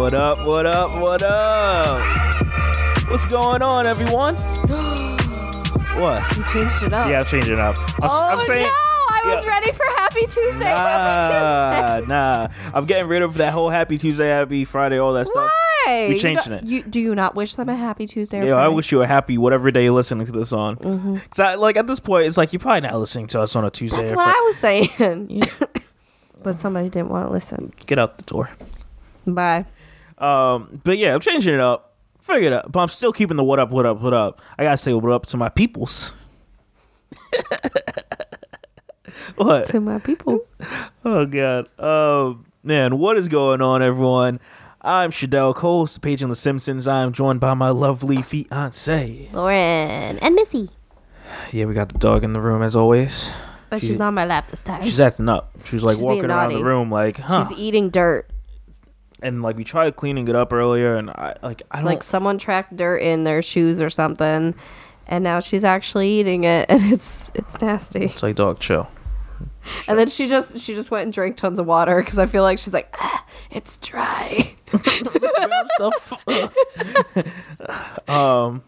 What up, what up, what up? What's going on, everyone? what? You changed it up. Yeah, I'm changing it up. I'm, oh I'm saying. no! I was yeah. ready for Happy Tuesday. Happy Nah, Tuesday. nah. I'm getting rid of that whole Happy Tuesday, Happy Friday, all that stuff. Why? We You changing it. You do you not wish them a Happy Tuesday? Or Yeah, I wish you a happy whatever day you're listening to this on. Mm-hmm. Cause like at this point, it's like you're probably not listening to us on a Tuesday. That's what Fri- I was saying. Yeah. but somebody didn't want to listen. Get out the door. Bye. Um, but yeah, I'm changing it up. Figure it out. But I'm still keeping the what up, what up, what up. I gotta say what up to my peoples. what? To my people. Oh god. Um, man, what is going on, everyone? I'm Shadell Coles, page on The Simpsons. I'm joined by my lovely fiance. Lauren and Missy. Yeah, we got the dog in the room as always. But she's, She's- not on my lap this time. She's acting up. She's like She's walking being around the room like, huh? She's eating dirt. And like we tried cleaning it up earlier, and I like I don't Like someone tracked dirt in their shoes or something, and now she's actually eating it, and it's it's nasty. It's like dog chill. And then she just she just went and drank tons of water because I feel like she's like ah, it's dry. stuff. um,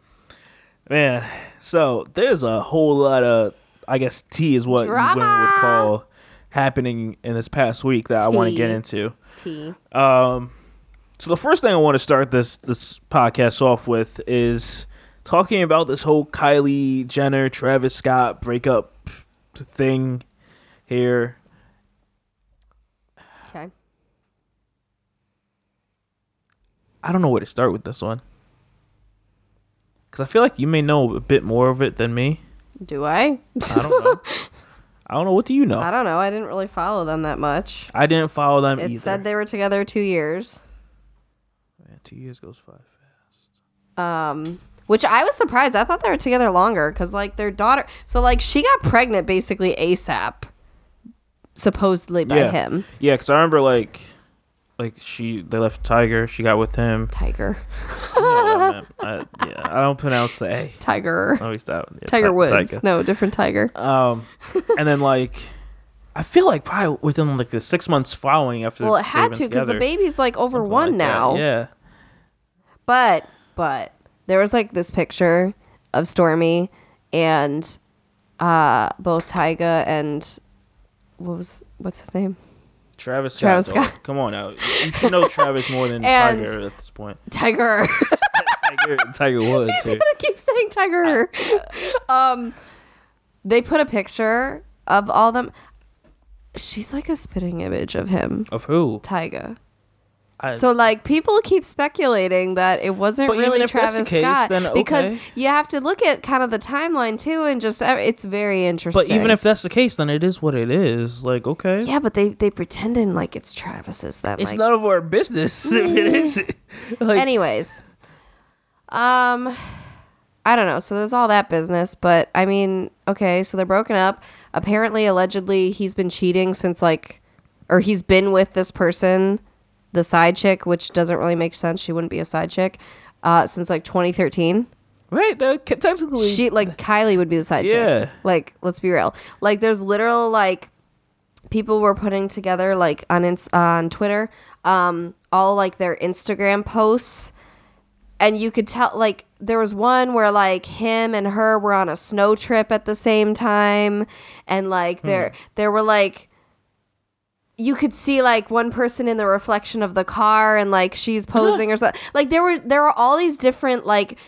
man. So there's a whole lot of, I guess, tea is what you women would call happening in this past week that I want to get into. Tea. Um, so the first thing I want to start this this podcast off with is talking about this whole Kylie Jenner Travis Scott breakup thing here. Okay. I don't know where to start with this one. Cause I feel like you may know a bit more of it than me. Do I? I don't know. I don't know. What do you know? I don't know. I didn't really follow them that much. I didn't follow them It either. said they were together two years. Man, two years goes five. Um, which I was surprised. I thought they were together longer because like their daughter. So like she got pregnant basically ASAP, supposedly by yeah, him. Yeah, because I remember like, like she they left Tiger. She got with him. Tiger. What I. I, yeah, I don't pronounce the A. Tiger. I always thought yeah, Tiger Ti- Woods. Tiger. No, different Tiger. Um, and then like, I feel like probably within like the six months following after. Well, it had to because the baby's like over one like that. now. Yeah. But but there was like this picture of Stormy and uh both Tyga and what was what's his name? Travis Scott. Travis. Scott. Come on now. You should know Travis more than Tiger at this point. Tiger. Tiger, Tiger Woods. He's here. gonna keep saying Tiger. um, they put a picture of all them. She's like a spitting image of him, Of who? Tyga. I, So like people keep speculating that it wasn't really Travis case, Scott then because you have to look at kind of the timeline too, and just uh, it's very interesting. but even if that's the case, then it is what it is. Like, okay. yeah, but they they pretending like it's Travis's that It's like none of our business if it is. Like, anyways um i don't know so there's all that business but i mean okay so they're broken up apparently allegedly he's been cheating since like or he's been with this person the side chick which doesn't really make sense. She wouldn't be a side chick uh since like 2013 right? Ca- technically, she like kylie would be the side Yeah. chick like let's be real. Like there's literal like people were putting together like on ins- on twitter um all like their instagram posts. And you could tell like there was one where like him and her were on a snow trip at the same time. And like there there were like you could see like one person in the reflection of the car and like she's posing or something like there were there were all these different like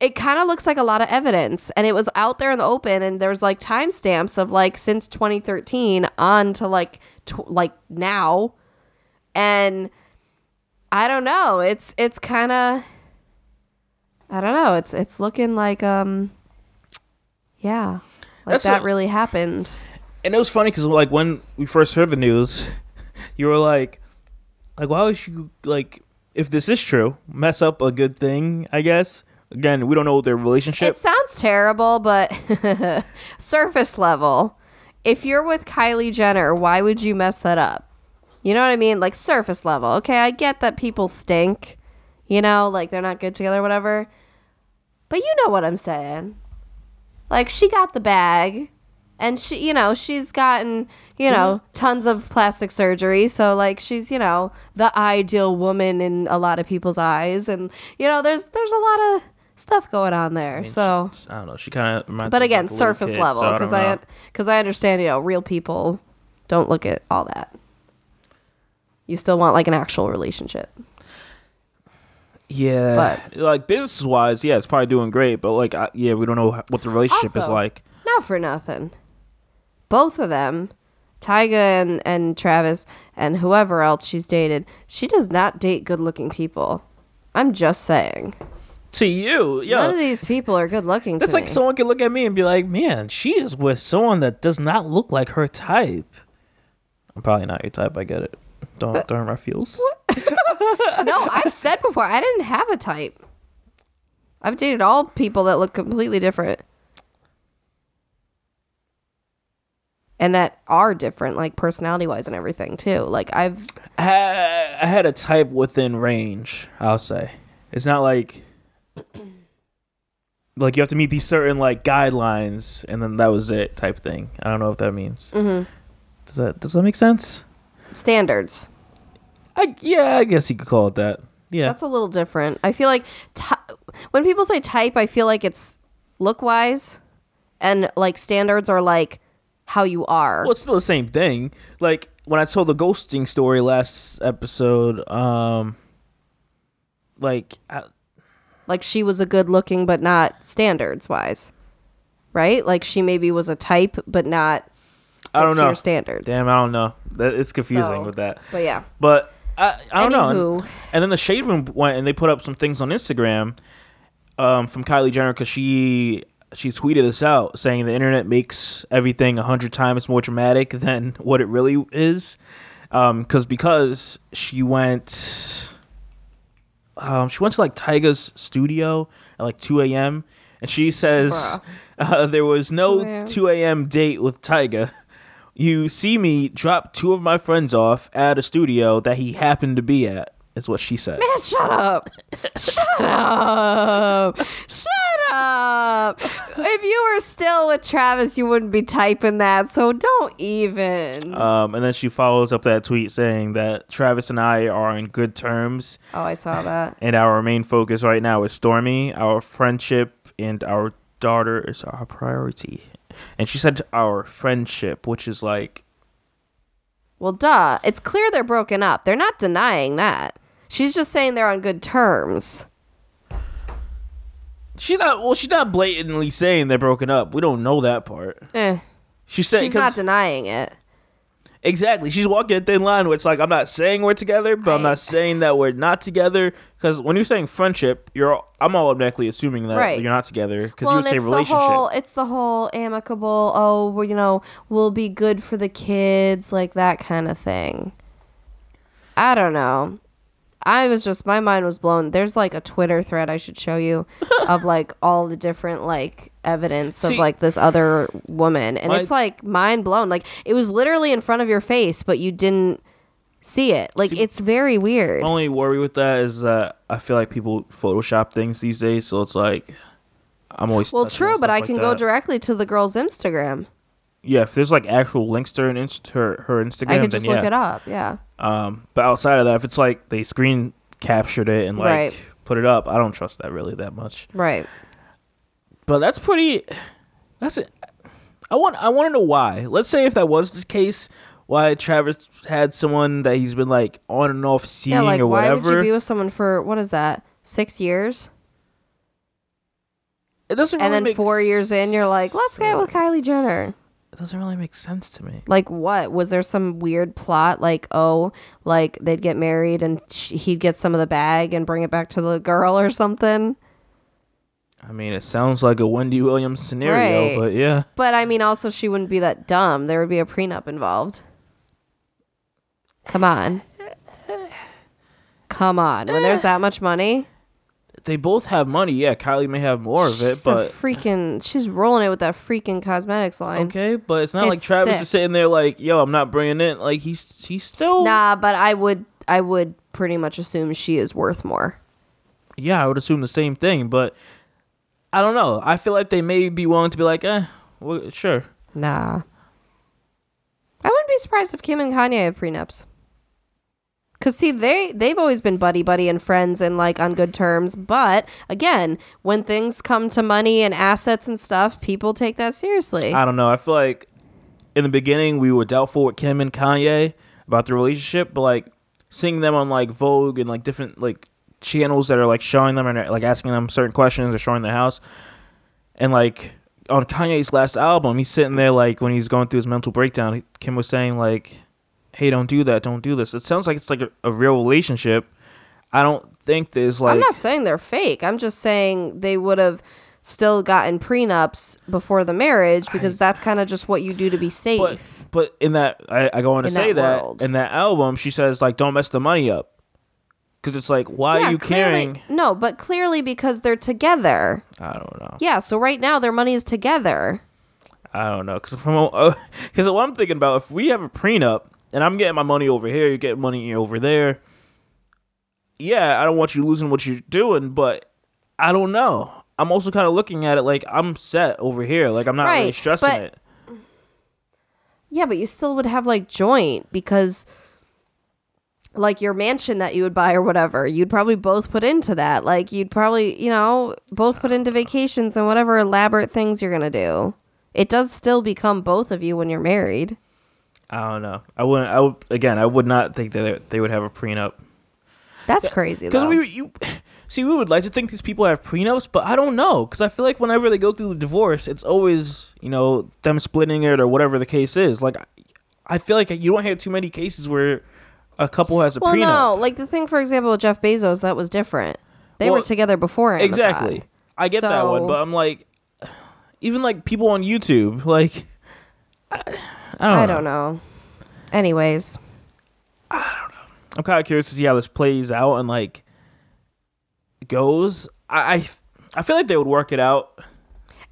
it kind of looks like a lot of evidence and it was out there in the open and there's like timestamps of like since 2013 on to like tw- like now. And i don't know it's it's kind of i don't know it's it's looking like um yeah like That's that a- really happened. And it was funny because like when we first heard the news, you were like, like why would you like if this is true mess up a good thing? I guess again we don't know their relationship. It sounds terrible, but surface level. If you're with Kylie Jenner, why would you mess that up? You know what I mean? Like surface level. Okay, I get that people stink, you know, like they're not good together, whatever. But you know what I'm saying. Like she got the bag. And she, you know, she's gotten, you know, tons of plastic surgery. So like she's, you know, the ideal woman in a lot of people's eyes. And you know, there's there's a lot of stuff going on there. so I don't know. She kind of. but again, surface level because I because I understand, you know, real people don't look at all that. You still want like an actual relationship. Yeah, but like business wise, yeah, it's probably doing great. But like, I, yeah, we don't know what the relationship is like. Not for nothing. Both of them, Tyga and, and Travis and whoever else she's dated, she does not date good looking people. I'm just saying. To you, None yeah, of these people are good looking that's like me. someone could look at me and be like, "Man, she is with someone that does not look like her type." I'm probably not your type. I get it. Don't don't hurt my feels. no, I've said before, I didn't have a type. I've dated all people that look completely different. And that are different, like personality wise and everything too. Like I've I had, I had a type within range. I'll say it's not like like you have to meet these certain like guidelines, and then that was it type thing. I don't know what that means. Mm-hmm. Does that does that make sense? standards. I yeah, I guess you could call it that. Yeah, That's a little different. I feel like ty- when people say type, I feel like it's look wise, and like standards are like how you are. well, it's still the same thing. Like when I told the ghosting story last episode, um, like I, like she was a good looking, but not standards wise, right? Like she maybe was a type, but not I don't know. standards. Damn, I don't know. That it's confusing So- with that. But yeah, But I, I don't know. And, and then the shade room went and they put up some things on Instagram um, from Kylie Jenner because she she tweeted this out saying the internet makes everything a hundred times more dramatic than what it really is. Because because she went um, she went to like Tyga's studio at like two a.m. and she says uh, there was no two a.m. date with Tyga. You see me drop two of my friends off at a studio that he happened to be at. Is what she said. man, shut up, shut up, shut up. If you were still with Travis, you wouldn't be typing that. So don't even. Um, and then she follows up that tweet saying that Travis and I are in good terms, oh, I saw that. and our main focus right now is Stormy. Our friendship and our daughter is our priority. And she said our friendship, which is like Well, duh. It's clear they're broken up. They're not denying that. She's just saying they're on good terms. She's not. Well, she's not blatantly saying they're broken up. We don't know that part. Eh. She said She's not denying it. Exactly. She's walking a thin line where it's like I'm not saying we're together, but I'm not saying that we're not together. Because when you're saying friendship, you're I'm all automatically assuming that Right. you're not together because Well, you would say it's relationship. the whole it's the whole amicable. Oh, well, you know, we'll be good for the kids, like that kind of thing. I don't know. I was just my mind was blown. There's like a Twitter thread I should show you of like all the different like evidence See- of like this other woman, and My- it's like mind blown. Like it was literally in front of your face, but you didn't see it. Like See- it's very weird. My only worry with that is that I feel like people Photoshop things these days, so it's like I'm always Well, true, but I like can go directly to the girl's Instagram. Yeah, if there's like actual links to her inst- her, her Instagram, I could then just yeah. look it up. Yeah. Um, but outside of that, if it's like they screen captured it and like Right. put it up, I don't trust that really that much. Right. But that's pretty. That's it. I want. I want to know why. Let's say if that was the case, why Travis had someone that he's been like on and off seeing Yeah, like or why whatever. would you be with someone for what is that? Six years? it doesn't. Really and then four years in you're like, let's get with Kylie Jenner. It doesn't really make sense to me. Like what? Was there some weird plot like, oh, like they'd get married and sh- he'd get some of the bag and bring it back to the girl or something? I mean, it sounds like a Wendy Williams scenario, Right. but yeah. But I mean also she wouldn't be that dumb. There would be a prenup involved. Come on. Come on. When there's that much money, They both have money. Yeah, Kylie may have more of it, she's but freaking she's rolling it with that freaking cosmetics line. okay. But it's not like Travis sick. is sitting there like, "Yo, I'm not bringing it." Like he's he's still. Nah, but I would I would pretty much assume she is worth more. Yeah, I would assume the same thing, but I don't know. I feel like they may be willing to be like, "Eh, well, sure." Nah. I wouldn't be surprised if Kim and Kanye have prenups. Cause see, they they've always been buddy buddy and friends and like on good terms. But again, when things come to money and assets and stuff, people take that seriously. I don't know. I feel like in the beginning we were doubtful with Kim and Kanye about the relationship, but like seeing them on like Vogue and like different like channels that are like showing them and like asking them certain questions or showing their house, and like on Kanye's last album, he's sitting there like when he's going through his mental breakdown. Kim was saying like, "Hey, don't do that. Don't do this." It sounds like it's like a, a real relationship. I don't think there's like I'm not saying they're fake. I'm just saying they would have still gotten prenups before the marriage because that's kind of just what you do to be safe. But but in that I, I go on to In say that that, in that album she says like don't mess the money up because it's like why Yeah, are you clearly- caring? No, but clearly because they're together. I don't know. Yeah, so right now their money is together. I don't know because from because what I'm thinking about if we have a prenup and I'm getting my money over here, you're getting money over there. Yeah, I don't want you losing what you're doing, but I don't know. I'm also kind of looking at it like I'm set over here. Like I'm not really stressing but- it. Yeah, but you still would have like joint because like your mansion that you would buy or whatever, you'd probably both put into that. Like you'd probably, you know, both put into vacations and whatever elaborate things you're going to do. It does still become both of you when you're married. I don't know. I wouldn't. I would again. I would not think that they would have a prenup. That's crazy Because we you see, we would like to think these people have prenups, but I don't know. Because I feel like whenever they go through the divorce, it's always you know them splitting it or whatever the case is. Like I- I feel like you don't hear too many cases where a couple has a prenup. well, no, like the thing for example with Jeff Bezos that was different. They Well, were together before Amazon. exactly. I get that one, but I'm like, even like people on YouTube, like I, I don't know. Anyways. I know. don't know. Anyways, I'm kind of curious to see how this plays out and like goes. I, I I feel like they would work it out.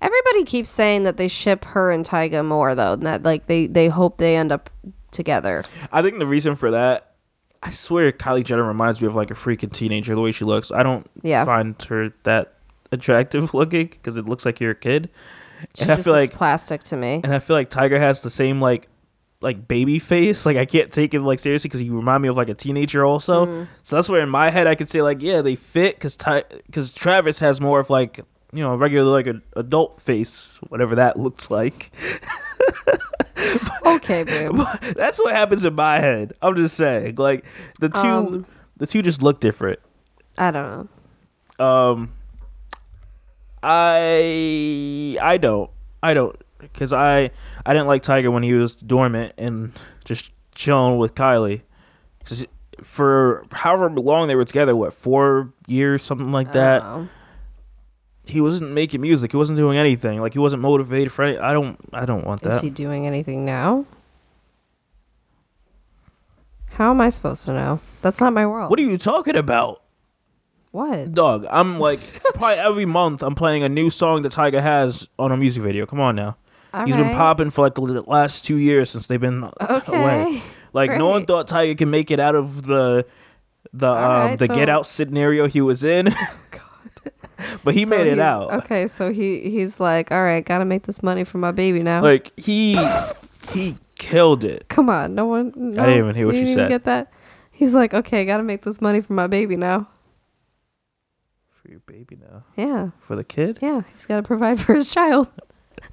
Everybody keeps saying that they ship her and Tyga more though, and that like they they hope they end up together. I think the reason for that, I swear, Kylie Jenner reminds me of like a freaking teenager the way she looks. I don't Yeah. find her that attractive looking because it looks like you're a kid, She and I feel like plastic to me. and I feel like Tiger has the same like like baby face. Like I can't take him like seriously because you remind me of like a teenager also. Mm-hmm. So that's where in my head I could say like yeah they fit because because Travis has more of like you know regular like an adult face whatever that looks like. Okay, babe. That's what happens in my head. I'm just saying, like the two, Um, the two just look different. I don't know. Um, I, I don't, I don't, because I, I didn't like Tiger when he was dormant and just chilling with Kylie. 'Cause For however long they were together, what four years, something like I that. don't know. He wasn't making music. He wasn't doing anything. Like he wasn't motivated for any. I don't. I don't want Is that. he doing anything now? How am I supposed to know? That's not my world. What are you talking about? What? Dog, I'm like probably every month I'm playing a new song that Tiger has on a music video. Come on now. All He's been popping for like the last two years since they've been Okay. away. Like no one thought Tiger can make it out of the the um, right, the so- get out scenario he was in. but he So made it out. Okay, so he he's like, all right, gotta make this money for my baby now. Like he he killed it. Come on, no one. No, didn't even hear what you didn't said. Get that? He's like, okay, gotta make this money for my baby now. For your baby now. Yeah, For the kid? yeah, he's gotta provide for his child.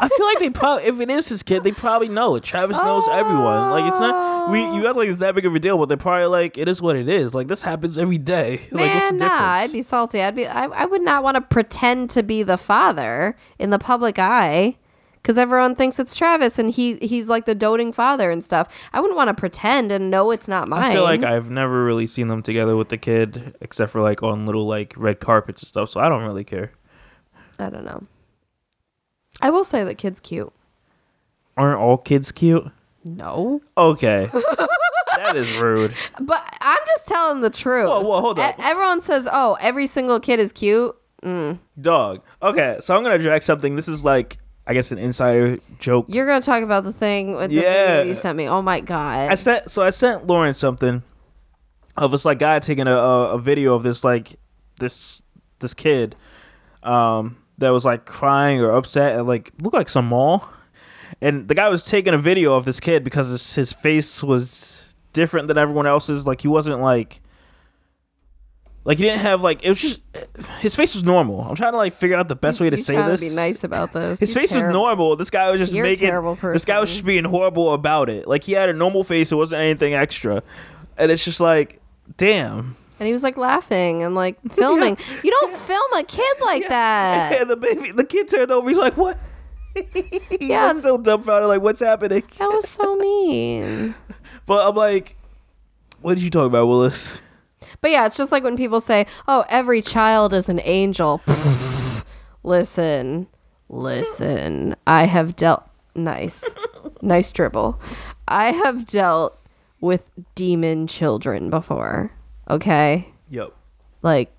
I feel like they probably if it is his kid, they probably know it. Travis knows everyone. Like it's not we you act like it's that big of a deal, but they're probably like it is what it is. Like this happens every day. like what's the Man, nah, difference? I'd be salty. I'd be. I, I would not want to pretend to be the father in the public eye, because everyone thinks it's Travis and he he's like the doting father and stuff. I wouldn't want to pretend and know it's not mine. I feel like I've never really seen them together with the kid, except for like on little like red carpets and stuff. So I don't really care. I don't know. I will say that kid's cute. Aren't all kids cute? No, Okay, that is rude. but I'm just telling the truth. Whoa, whoa, hold E- everyone says, "Oh, every single kid is cute." Mm. Dog. Okay, so I'm gonna drag something. This is like I guess an insider joke. You're gonna talk about the thing with the Yeah. video you sent me. Oh my god! I sent so I sent Lauren something of this like guy taking a, a, a video of this like this this kid um that was like crying or upset at like looked like some mall and the guy was taking a video of this kid because his, his face was different than everyone else's. Like he wasn't like. Like he didn't have like it was just his face was normal. I'm trying to like figure out the best way to You say trying this. be nice about this. His You're face was normal. This guy was just You're a making. terrible This guy was just being horrible about it. Like he had a normal face. It wasn't anything extra, and it's just like, damn. And he was like laughing and like filming. You don't film a kid like that. And the baby, the kid turned over. He's like, "What?" he Yeah. looked so dumbfounded. Like, what's happening? That was so mean. But I'm like, what did you talk about, Willis? But yeah, it's just like when people say, "Oh, every child is an angel." listen, listen. I have dealt nice, nice dribble. I have dealt with demon children before. Okay, Yep. like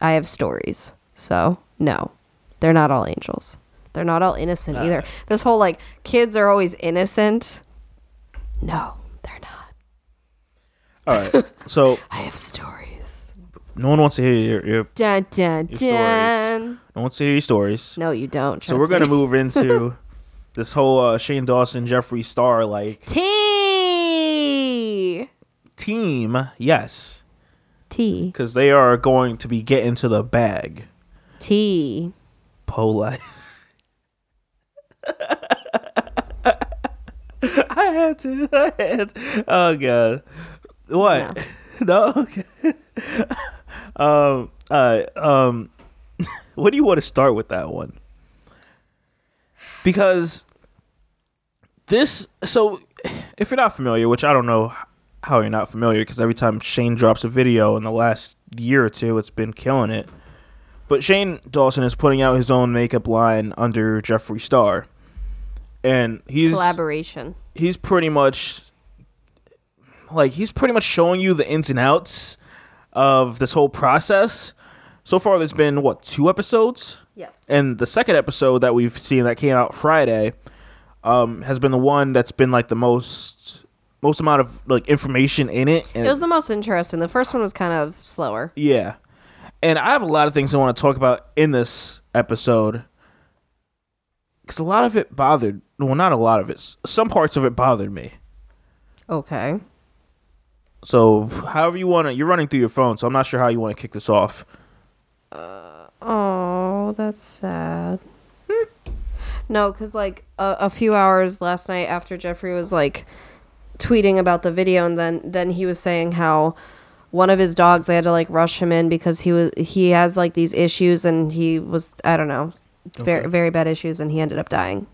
I have stories. So no, they're not all angels. They're not all innocent either. Uh. This whole like kids are always innocent. No, they're not. All right. So I have stories. no one wants to hear your, your Dun dun Your stories. dun. no one wants to hear your stories. No, you don't. so we're gonna move into this whole uh, Shane Dawson, Jeffree Star like T. team. Yes, T. because they are going to be getting to the bag. T. Po life. I had to. I had to. Oh god. What? No. Okay. um. Uh. Um. What do you want to start with that one? Because this. So, if you're not familiar, which I don't know how you're not familiar, because every time Shane drops a video in the last year or two, it's been killing it. But Shane Dawson is putting out his own makeup line under Jeffree Star. And he's Collaboration. he's pretty much like he's pretty much showing you the ins and outs of this whole process. So far there's been what, two episodes? Yes. And the second episode that we've seen that came out Friday um, has been the one that's been like the most most amount of like information in it. And It was the most interesting. The first one was kind of slower. Yeah. And I have a lot of things I want to talk about in this episode. Because a lot of it bothered, well, not a lot of it, some parts of it bothered me. Okay. So, however you want to, you're running through your phone, so I'm not sure how you want to kick this off. Uh, oh, that's sad. Hmm. No, because like a, a few hours last night after Jeffree was like tweeting about the video, and then then he was saying how one of his dogs they had to like rush him in because he was he has like these issues, and he was I don't know very Okay. very bad issues, and he ended up dying.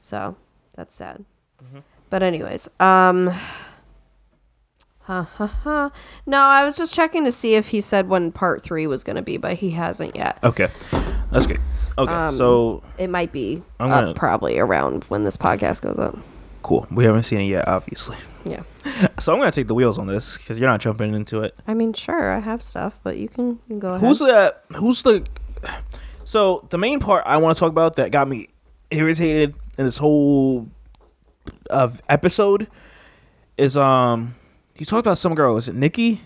So that's sad. Mm-hmm. But anyways, um. Ha ha ha. No, I was just checking to see if he said when part three was going to be, but he hasn't yet. Okay. That's good. Okay. Um, so, It might be gonna- probably around when this podcast goes up. cool. We haven't seen it yet, obviously. Yeah. So, I'm going to take the wheels on this because you're not jumping into it. I mean, sure, I have stuff, but you can, you can go ahead. Who's the who's the so the main part I want to talk about that got me irritated in this whole of episode is um he talked about some girl is it Nikkie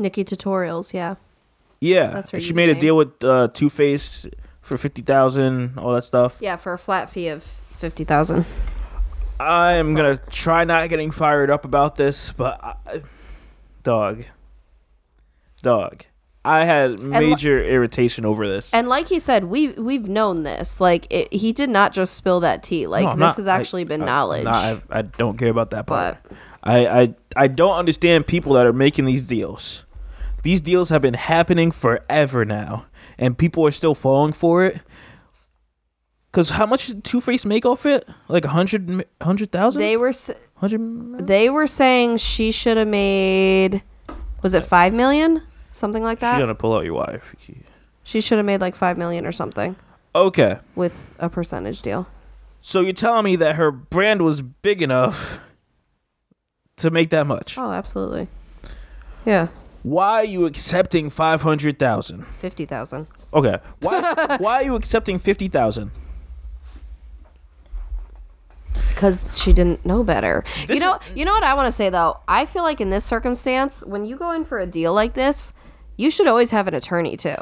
Nikki Tutorials, yeah. yeah That's her she made a deal with uh, Too Faced for fifty thousand all that stuff Yeah, for a flat fee of 50000 I'm gonna try not getting fired up about this but I, dog dog I had li- major irritation over this And like he said, we, we've known this. Like, it, he did not just spill that tea. Like, No, this not- has actually I- been I- knowledge. not- I, I don't care about that part. But- I, I I don't understand people that are making these deals. These deals have been happening forever now, and people are still falling for it. Cause how much did Too Faced make off it? Like a hundred, mi- hundred thousand, they were s- hundred. they were saying she should have made, was it 5 million? Something like that. She's gonna pull out your wife. She should have made like 5 million or something Okay, with a percentage deal. so you're telling me that her brand was big enough to make that much? Oh, absolutely. Yeah, Why are you accepting five hundred thousand? 50,000. Okay. Why why are you accepting fifty thousand? because she didn't know better. This you know, is- you know what I want to say though. I feel like in this circumstance, when you go in for a deal like this, you should always have an attorney too.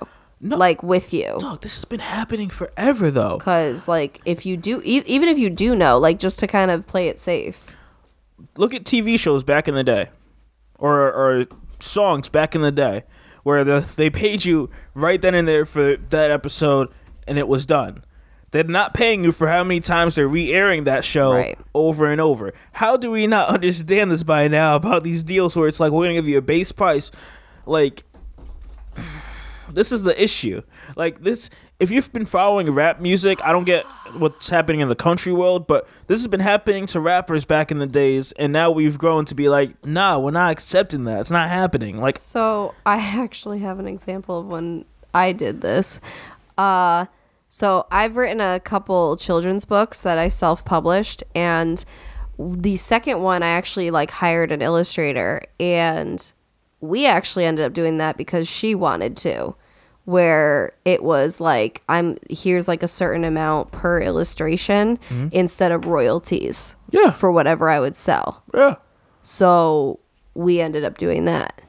No. like with you. Dog, this has been happening forever though. Because like if you do, e- even if you do know, like just to kind of play it safe. Look at TV shows back in the day, or or songs back in the day, where the, they paid you right then and there for that episode, and it was done. They're not paying you for how many times they're re-airing that show Right. over and over. How do we not understand this by now about these deals where it's like we're gonna give you a base price, like this is the issue. Like this, if you've been following rap music, I don't get what's happening in the country world, but this has been happening to rappers back in the days, and now we've grown to be like, nah, we're not accepting that. It's not happening. Like, So I actually have an example of when I did this. Uh, so I've written a couple children's books that I self-published, and the second one I actually like hired an illustrator, and we actually ended up doing that because she wanted to. Where it was like I'm here's like a certain amount per illustration mm-hmm. instead of royalties yeah, for whatever I would sell. yeah. So we ended up doing that.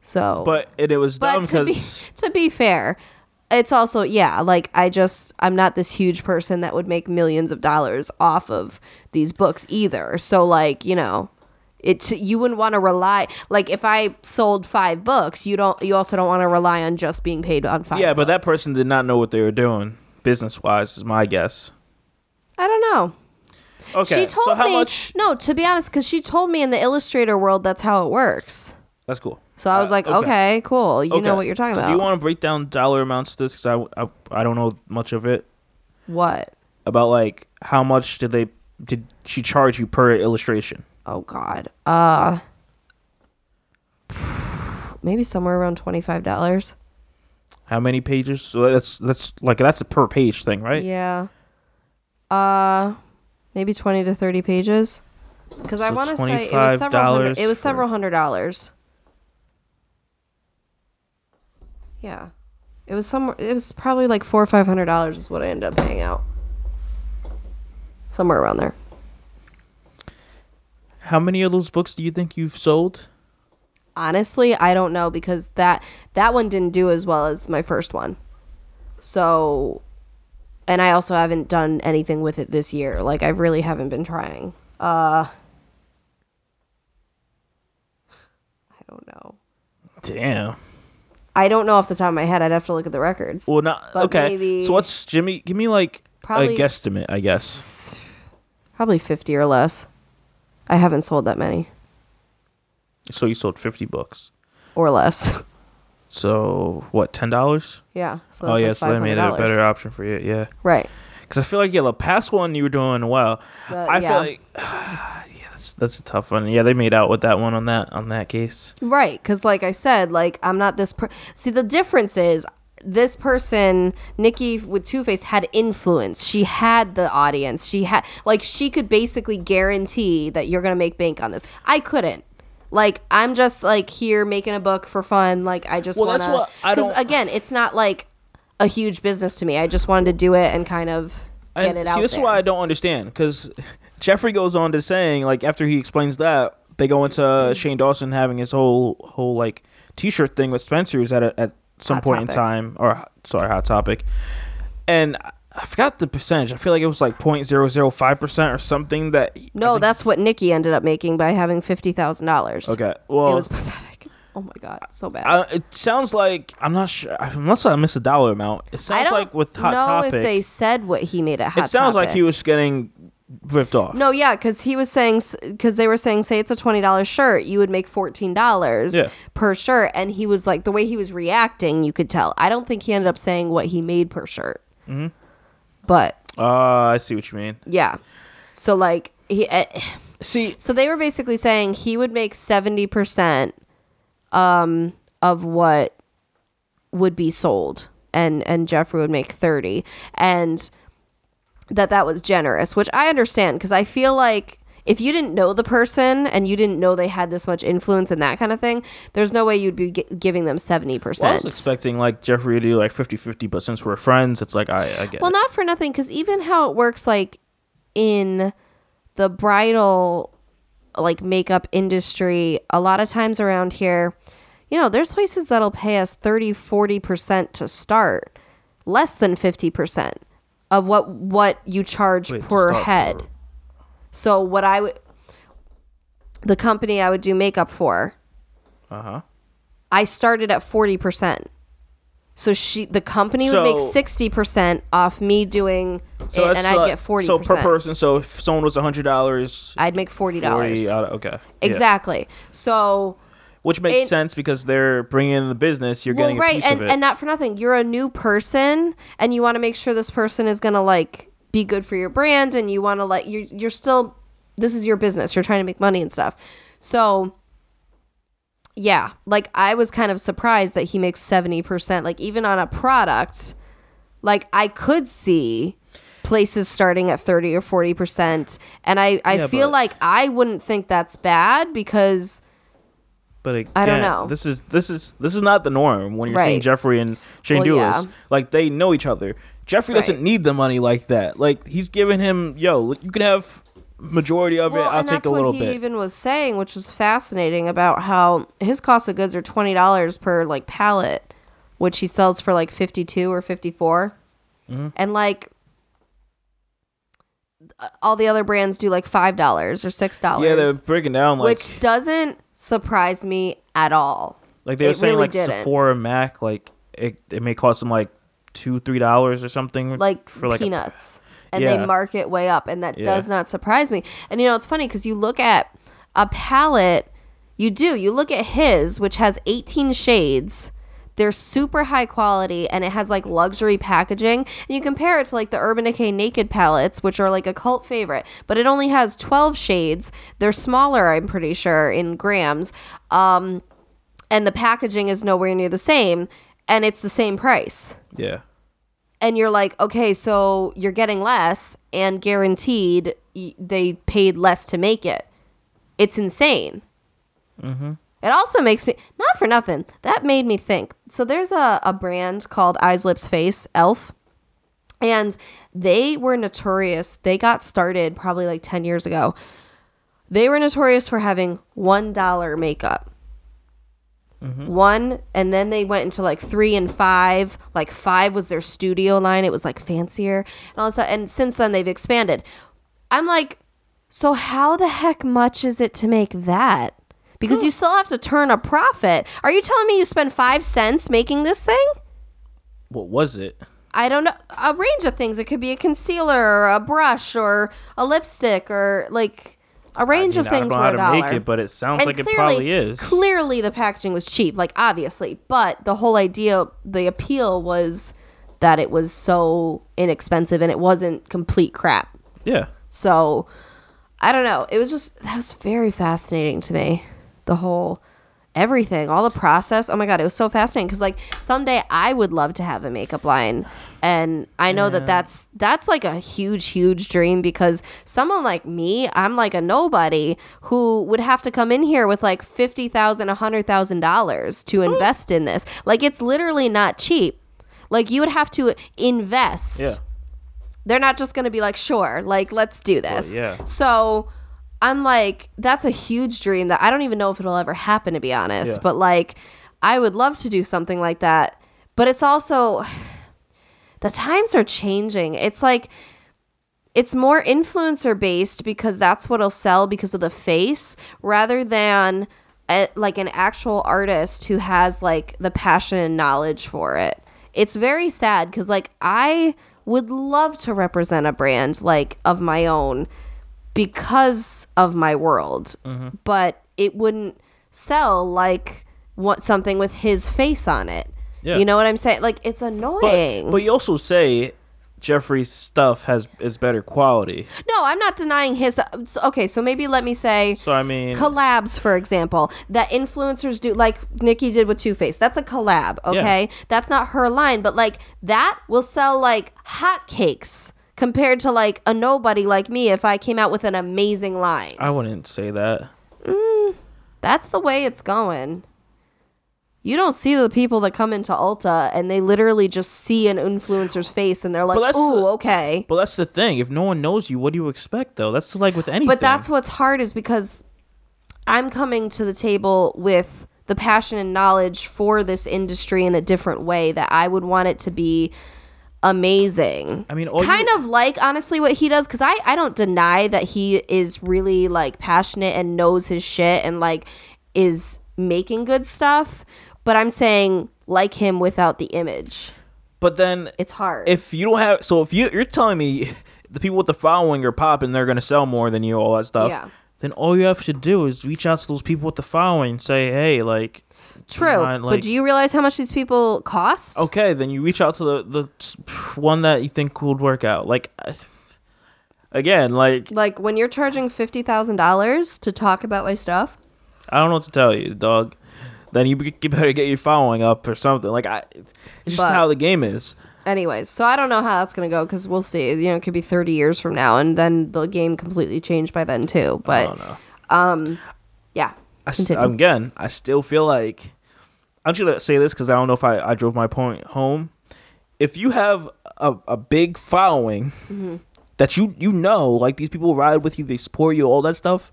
So, But it, it was dumb but to be because to be fair, it's also yeah. Like I just I'm not this huge person that would make millions of dollars off of these books either. So like you know, it you wouldn't want to rely like if I sold five books, you don't you also don't want to rely on just being paid on five. yeah, but that person did not know what they were doing business wise. Is my guess. I don't know. Okay, she told so how me much? no. To be honest, because she told me in the illustrator world that's how it works. That's cool. So I was Uh, like, okay, cool. You Okay. know what you're talking So about. Do you want to break down dollar amounts to this? Because I, I, I don't know much of it. what? About like how much did they did she charge you per illustration? Oh God. Uh, maybe somewhere around twenty five dollars. How many pages? So that's that's like that's a per page thing, right? Yeah. Uh, maybe twenty to thirty pages. Because I want to say it was several hundred. $25 It was several hundred dollars. Yeah, it was somewhere. It was probably like four or five hundred dollars is what I ended up paying out. Somewhere around there. How many of those books do you think you've sold? honestly i don't know because that that one didn't do as well as my first one so and i also haven't done anything with it this year like i really haven't been trying uh i don't know Damn. i don't know off the top of my head i'd have to look at the records Well, not But okay. maybe- So what's Jimmy? Give me like Probably- a guesstimate, I guess. probably 50 or less i haven't sold that many So you sold fifty books. or less So what? Ten dollars? yeah so Oh yeah, like so they made it a better option for you. Yeah. right Because I feel like yeah, the past one you were doing well. I yeah. feel like yeah, that's that's a tough one. Yeah, they made out with that one on that on that case. Right, because like I said, like I'm not this. Per- See, the difference is this person, Nikkie with Too Faced, had influence. She had the audience. She had like she could basically guarantee that you're gonna make bank on this. I couldn't. Like I'm just like here making a book for fun. Like I just Well, want that's to. what I don't- again, it's not like a huge business to me. I just wanted to do it and kind of get And it see, out this there. is why I don't understand. Because Jeffree goes on to saying like after he explains that they go into. Shane Dawson having his whole whole like T-shirt thing with Spencer's at a, at some Hot point in time or sorry, Hot Topic, and. I- forgot the percentage. I feel like it was like 0.005 percent or something. That no, that's what Nikkie ended up making by having fifty thousand dollars. okay. Well, it was pathetic. Oh my god, so bad. I, it sounds like I'm not sure unless I missed a dollar amount. It sounds like with Hot know Topic, if they said what he made at Hot it sounds like he was getting ripped off. No, yeah, because he was saying because they were saying, say it's a twenty dollars shirt, you would make fourteen dollars Yeah. per shirt, and he was like the way he was reacting, you could tell. I don't think he ended up saying what he made per shirt, mm-hmm. but Uh, I see what you mean. yeah. So like he, uh, See, so they were basically saying he would make seventy percent, um, of what would be sold, and and Jeffree would make thirty, and that that was generous, which I understand because I feel like if you didn't know the person and you didn't know they had this much influence and that kind of thing, there's no way you'd be gi- giving them seventy well, I was expecting like Jeffree to do like 50-50, but since we're friends, it's like I, I get Well, it. not for nothing, because even how it works, like in the bridal like makeup industry, a lot of times around here, you know, there's places that'll pay us 30, 40% to start, less than 50% of what what you charge Wait, per head. for- So what I would the company I would do makeup for, Uh-huh. I started at 40%. So she the company would make 60% off me doing So it, and I'd get 40%. So per person, so if someone was hundred dollars, I'd make $40. okay, Yeah. Exactly. So which makes It- sense because they're bringing in the business. You're well, getting a right, piece and of it. and not for nothing. You're a new person, and you want to make sure this person is gonna like be good for your brand, and you want to like you're you're still this is your business. You're trying to make money and stuff. So yeah, like I was kind of surprised that he makes seventy percent. Like even on a product, like I could see places starting at 30 or 40 percent and i i Yeah, feel like i wouldn't think that's bad because But again, I don't know. This is this is this is not the norm when you're seeing Right. Jeffree and Shane Well, Dulles. yeah. Like they know each other. Jeffree doesn't need the money like that. Like he's giving him, yo, you can have majority of it. I'll and take that's a little what he bit. even was saying, which was fascinating about how his cost of goods are twenty dollars per like pallet, which he sells for like fifty two or fifty Mm-hmm. and like all the other brands do like five dollars or six dollars. yeah, they're breaking down like which doesn't surprise me at all. like they were it saying really like didn't. Sephora Mac like it, it may cost them like two three dollars or something like for like a- peanuts and Yeah. they mark it way up and that Yeah. does not surprise me and you know it's funny because you look at a palette you do you look at his which has 18 shades they're super high quality and it has like luxury packaging and you compare it to like the urban decay naked palettes which are like a cult favorite but it only has 12 shades they're smaller i'm pretty sure in grams um and the packaging is nowhere near the same and it's the same price yeah. and you're like, okay, so you're getting less and guaranteed y- they paid less to make it. It's insane. Mm-hmm. It also makes me, not for nothing, that made me think. So there's a, a brand called Eyes, Lips, Face, Elf. And they were notorious. They got started probably like 10 years ago. They were notorious for having $1 makeup. Mm-hmm. One, and then they went into like three and five. Like five was their studio line. It was like fancier and all that. And since then they've expanded. I'm like, so how the heck much is it to make that? Because you still have to turn a profit. Are you telling me you spend five cents making this thing? What was it? I don't know. A range of things. It could be a concealer or a brush or a lipstick or like a range I of mean, I things don't know how to dollar. make it, but it sounds And like it probably is. Clearly, the packaging was cheap, like obviously, but the whole idea, the appeal was that it was so inexpensive and it wasn't complete crap. yeah. So, I don't know. It was just that was very fascinating to me. The whole everything, all the process. Oh my god, it was so fascinating because like someday I would love to have a makeup line, and I know that that's that's like a huge, huge dream because someone like me, I'm like a nobody who would have to come in here with like fifty thousand, a hundred thousand dollars to invest in this. Like it's literally not cheap. Like you would have to invest Yeah. they're not just going to be like, sure, like, let's do this. yeah. So I'm like, that's a huge dream that I don't even know if it'll ever happen, to be honest. Yeah. But like, I would love to do something like that. But it's also, the times are changing. It's like, it's more influencer based because that's what'll sell because of the face rather than a, like an actual artist who has like the passion and knowledge for it. It's very sad because like I would love to represent a brand like of my own because of my world, mm-hmm. but it wouldn't sell like what something with his face on it. Yeah. You know what I'm saying? Like it's annoying. But, but you also say Jeffree's stuff has is better quality. No, I'm not denying his. Uh, okay, so maybe let me say So I mean, collabs, for example, that influencers do, like Nikkie did with Too Faced. That's a collab, okay? That's not her line, but like that will sell like hotcakes compared to like a nobody like me if I came out with an amazing line. I wouldn't say that. Mm, that's the way it's going. You don't see the people that come into Ulta and they literally just see an influencer's face and they're like, "Ooh, the- okay." But that's the thing. If no one knows you, what do you expect though? That's like with anything. But that's what's hard is because I'm coming to the table with the passion and knowledge for this industry in a different way that I would want it to be amazing. I mean, all you- kind of like honestly what he does because I I don't deny that he is really like passionate and knows his shit and like is making good stuff, but I'm saying like him without the image. But then It's hard. if you don't have, so if you you're telling me the people with the following are popping, they're gonna sell more than you, all that stuff. Yeah. Then all you have to do is reach out to those people with the following, say, hey, like, True, mind, but do you realize how much these people cost? okay, then you reach out to the the one that you think would work out. Like, again, like Like when you're charging fifty thousand dollars to talk about my stuff. I don't know what to tell you, dog. Then you, you better get your following up or something. Like, I, it's just But- how the game is. Anyways, so I don't know how that's gonna go because we'll see. You know, it could be thirty years from now, and then the game completely changed by then too. I But don't know. um, yeah, I s- Continue. again, I still feel like I'm just gonna say this because I don't know if I, I drove my point home. If you have a, a big following Mm-hmm. that you you know, like these people ride with you, they support you, all that stuff.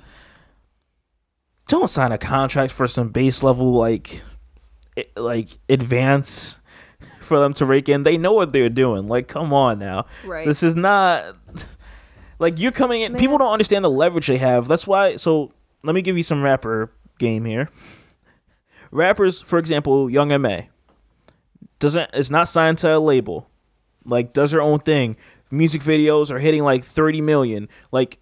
Don't sign a contract for some base level like, i- like advance for them to rake in. They know what they're doing. Like, come on now. Right. This is not like you're coming in. People don't understand the leverage they have. That's why. So let me give you some rapper game here. Rappers, for example, Young M.A, doesn't is not signed to a label. Like does her own thing. Music videos are hitting like 30 million. Like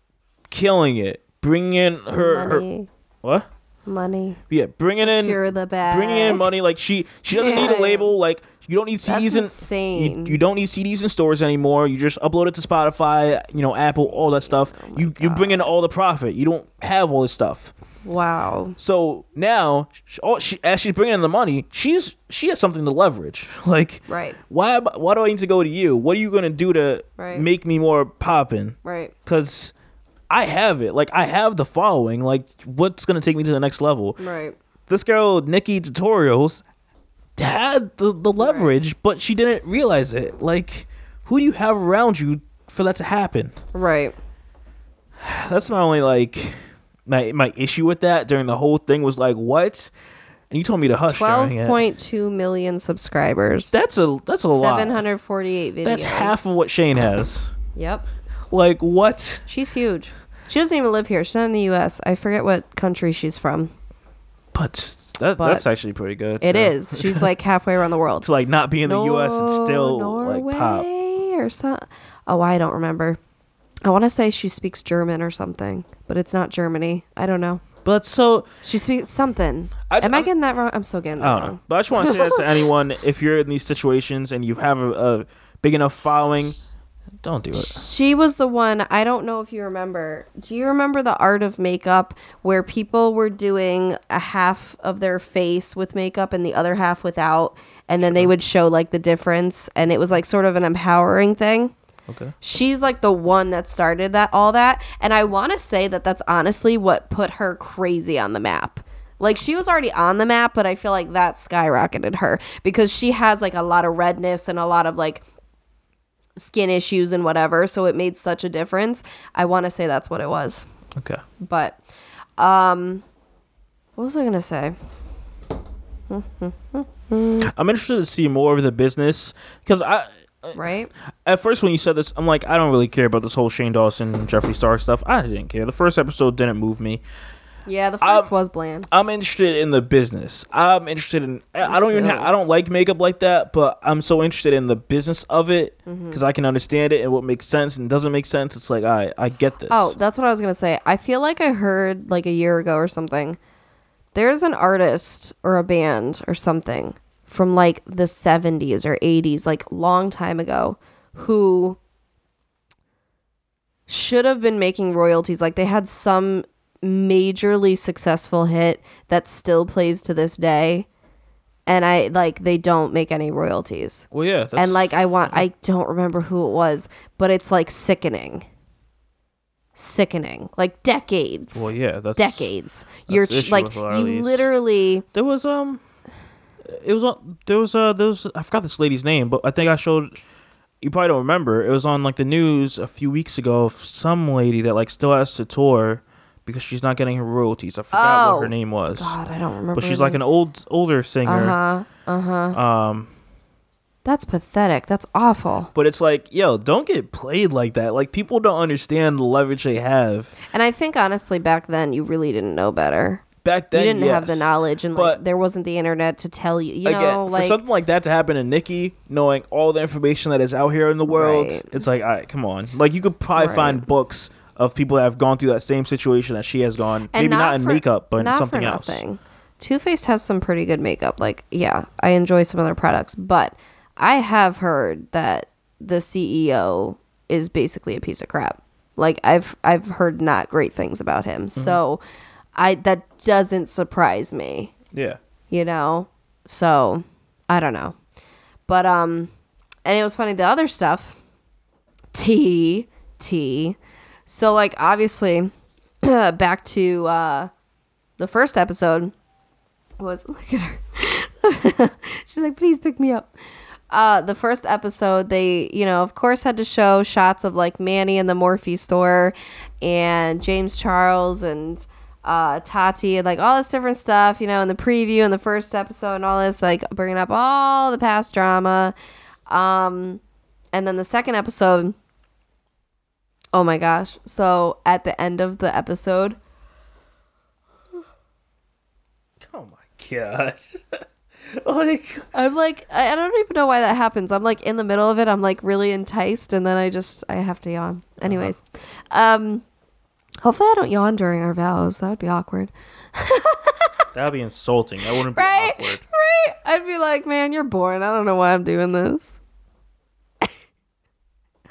killing it. Bringing in her her what? money, Yeah, bringing in cure the bag. bringing in money. Like she she doesn't need a label. Like you don't need CDs in insane. you, you don't need CDs in stores anymore. You just upload it to Spotify, you know, Apple, all that stuff. Oh you you bring in all the profit. You don't have all this stuff. Wow. So now, all oh, she, as she's bringing in the money, she's she has something to leverage. Like, Right. why why do I need to go to you? What are you gonna do to Right. make me more popping? Right. Because I have it. Like I have the following. Like what's gonna take me to the next level? Right. this girl NikkieTutorials had the, the leverage, but she didn't realize it. Like, who do you have around you for that to happen? Right. That's my only like my my issue with that during the whole thing was like what? And you told me to hush Twelve point two million subscribers. That's a that's a lot. Seven hundred forty-eight videos. That's half of what Shane has. Yep. Like what? She's huge. She doesn't even live here. She's not in the U.S. I forget what country she's from. But that But that's actually pretty good. It too. is. She's like halfway around the world. to like not be in the U.S. and still Norway like pop. or something. Oh, I don't remember. I want to say she speaks German or something, but it's not Germany. I don't know. But so She speaks something. I- Am I I'm- getting that wrong? I'm so getting that I don't wrong. know. But I just want to say that to anyone: if you're in these situations and you have a, a big enough following, don't do it. She was the one. I don't know if you remember. Do you remember the art of makeup where people were doing a half of their face with makeup and the other half without, and then they would show like the difference, and it was like sort of an empowering thing. Okay. She's like the one that started that all that, and I want to say that that's honestly what put her crazy on the map. Like she was already on the map, but I feel like that skyrocketed her because she has like a lot of redness and a lot of like skin issues and whatever, so it made such a difference. I want to say that's what it was. Okay. But um what was I going to say? I'm interested to see more of the business because I. Right? At first, when you said this, I'm like, I don't really care about this whole Shane Dawson, Jeffree Star stuff. I didn't care. The first episode didn't move me. Yeah, the Um, first was bland. I'm interested in the business. I'm interested in. I I don't even. too. Ha- I don't like makeup like that, but I'm so interested in the business of it Mm-hmm. because I can understand it and what makes sense and doesn't make sense. It's like I I get this. Oh, that's what I was gonna say. I feel like I heard like a year ago or something. There's an artist or a band or something from like the 70s or 80s, like long time ago, who should have been making royalties. Like they had some majorly successful hit that still plays to this day. And I like they don't make any royalties well, yeah. That's, and like I want I don't remember who it was, but it's like sickening. Sickening. Like decades. Well, yeah. That's decades. You're ch- issue like with a lot of you literally There was um, it was on. There was uh, there was I forgot this lady's name, but I think I showed. You probably don't remember. It was on like the news a few weeks ago. Of some lady that like still has to tour, because she's not getting her royalties. I forgot Oh, what her name was, God, I don't remember. but she's like an old older singer. Uh huh. Uh huh. Um, That's pathetic. That's awful. but it's like, yo, don't get played like that. Like people don't understand the leverage they have. And I think honestly, back then you really didn't know better. Back then, you didn't have the knowledge, and But- like there wasn't the internet to tell you. You Again, know, like for something like that to happen to Nikkie, knowing all the information that is out here in the world, Right. it's like, all right, come on. Like you could probably Right. find books of people that have gone through that same situation that she has gone. and Maybe not, in for- makeup, but in something else. Too Faced has some pretty good makeup. Like, yeah, I enjoy some of their products, but I have heard that the CEO is basically a piece of crap. Like, I've I've heard not great things about him. Mm-hmm. So, I that doesn't surprise me. Yeah. you know? So i don't know. But um and it was funny the other stuff t t. So like obviously back to uh the first episode was look at her. She's like please pick me up. Uh the first episode they you know of course had to show shots of like manny in the morphe store and james charles and uh tati and like all this different stuff you know in the preview in the first episode and all this like bringing up all the past drama um and then the second episode oh my gosh so at the end of the episode Oh my god. like I'm like, I I don't even know why that happens. I'm like in the middle of it. I'm like really enticed, and then I just I have to yawn. Anyways, um, hopefully I don't yawn during our vows. That would be awkward, that would be insulting. That wouldn't be right? awkward. Right? I'd be like, man, you're boring. I don't know why I'm doing this.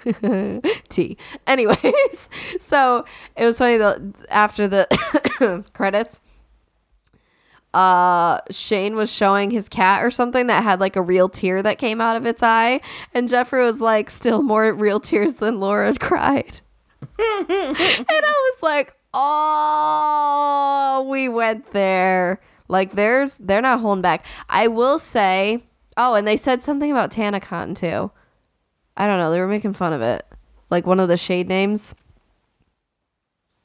T. Anyways, so it was funny though. After the credits, uh Shane was showing his cat or something that had like a real tear that came out of its eye and Jeffree was like still more real tears than Laura had cried. and I was like, "Oh, we went there." Like there's they're not holding back. I will say, oh, and they said something about TanaCon too. I don't know, they were making fun of it. Like one of the shade names.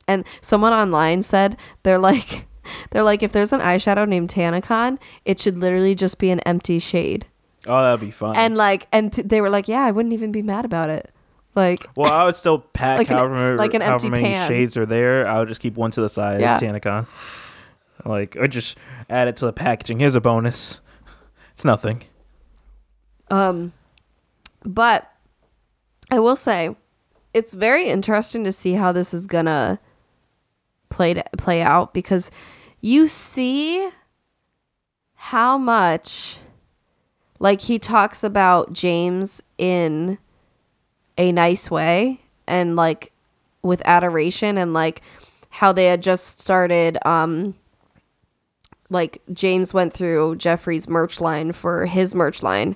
And someone online said they're like they're like if there's an eyeshadow named TanaCon, it should literally just be an empty shade. Oh, that'd be fun. And like and they were like, "Yeah, I wouldn't even be mad about it." Like well, I would still pack Like an- however, like an however empty many pan. shades are there. I would just keep one to the side. Yeah. Tanacon. Like, or just add it to the packaging. Here's a bonus. It's nothing. Um, but I will say it's very interesting to see how this is gonna play play out because you see how much like he talks about James in a nice way and like with adoration and like how they had just started um like James went through Jeffree's merch line for his merch line,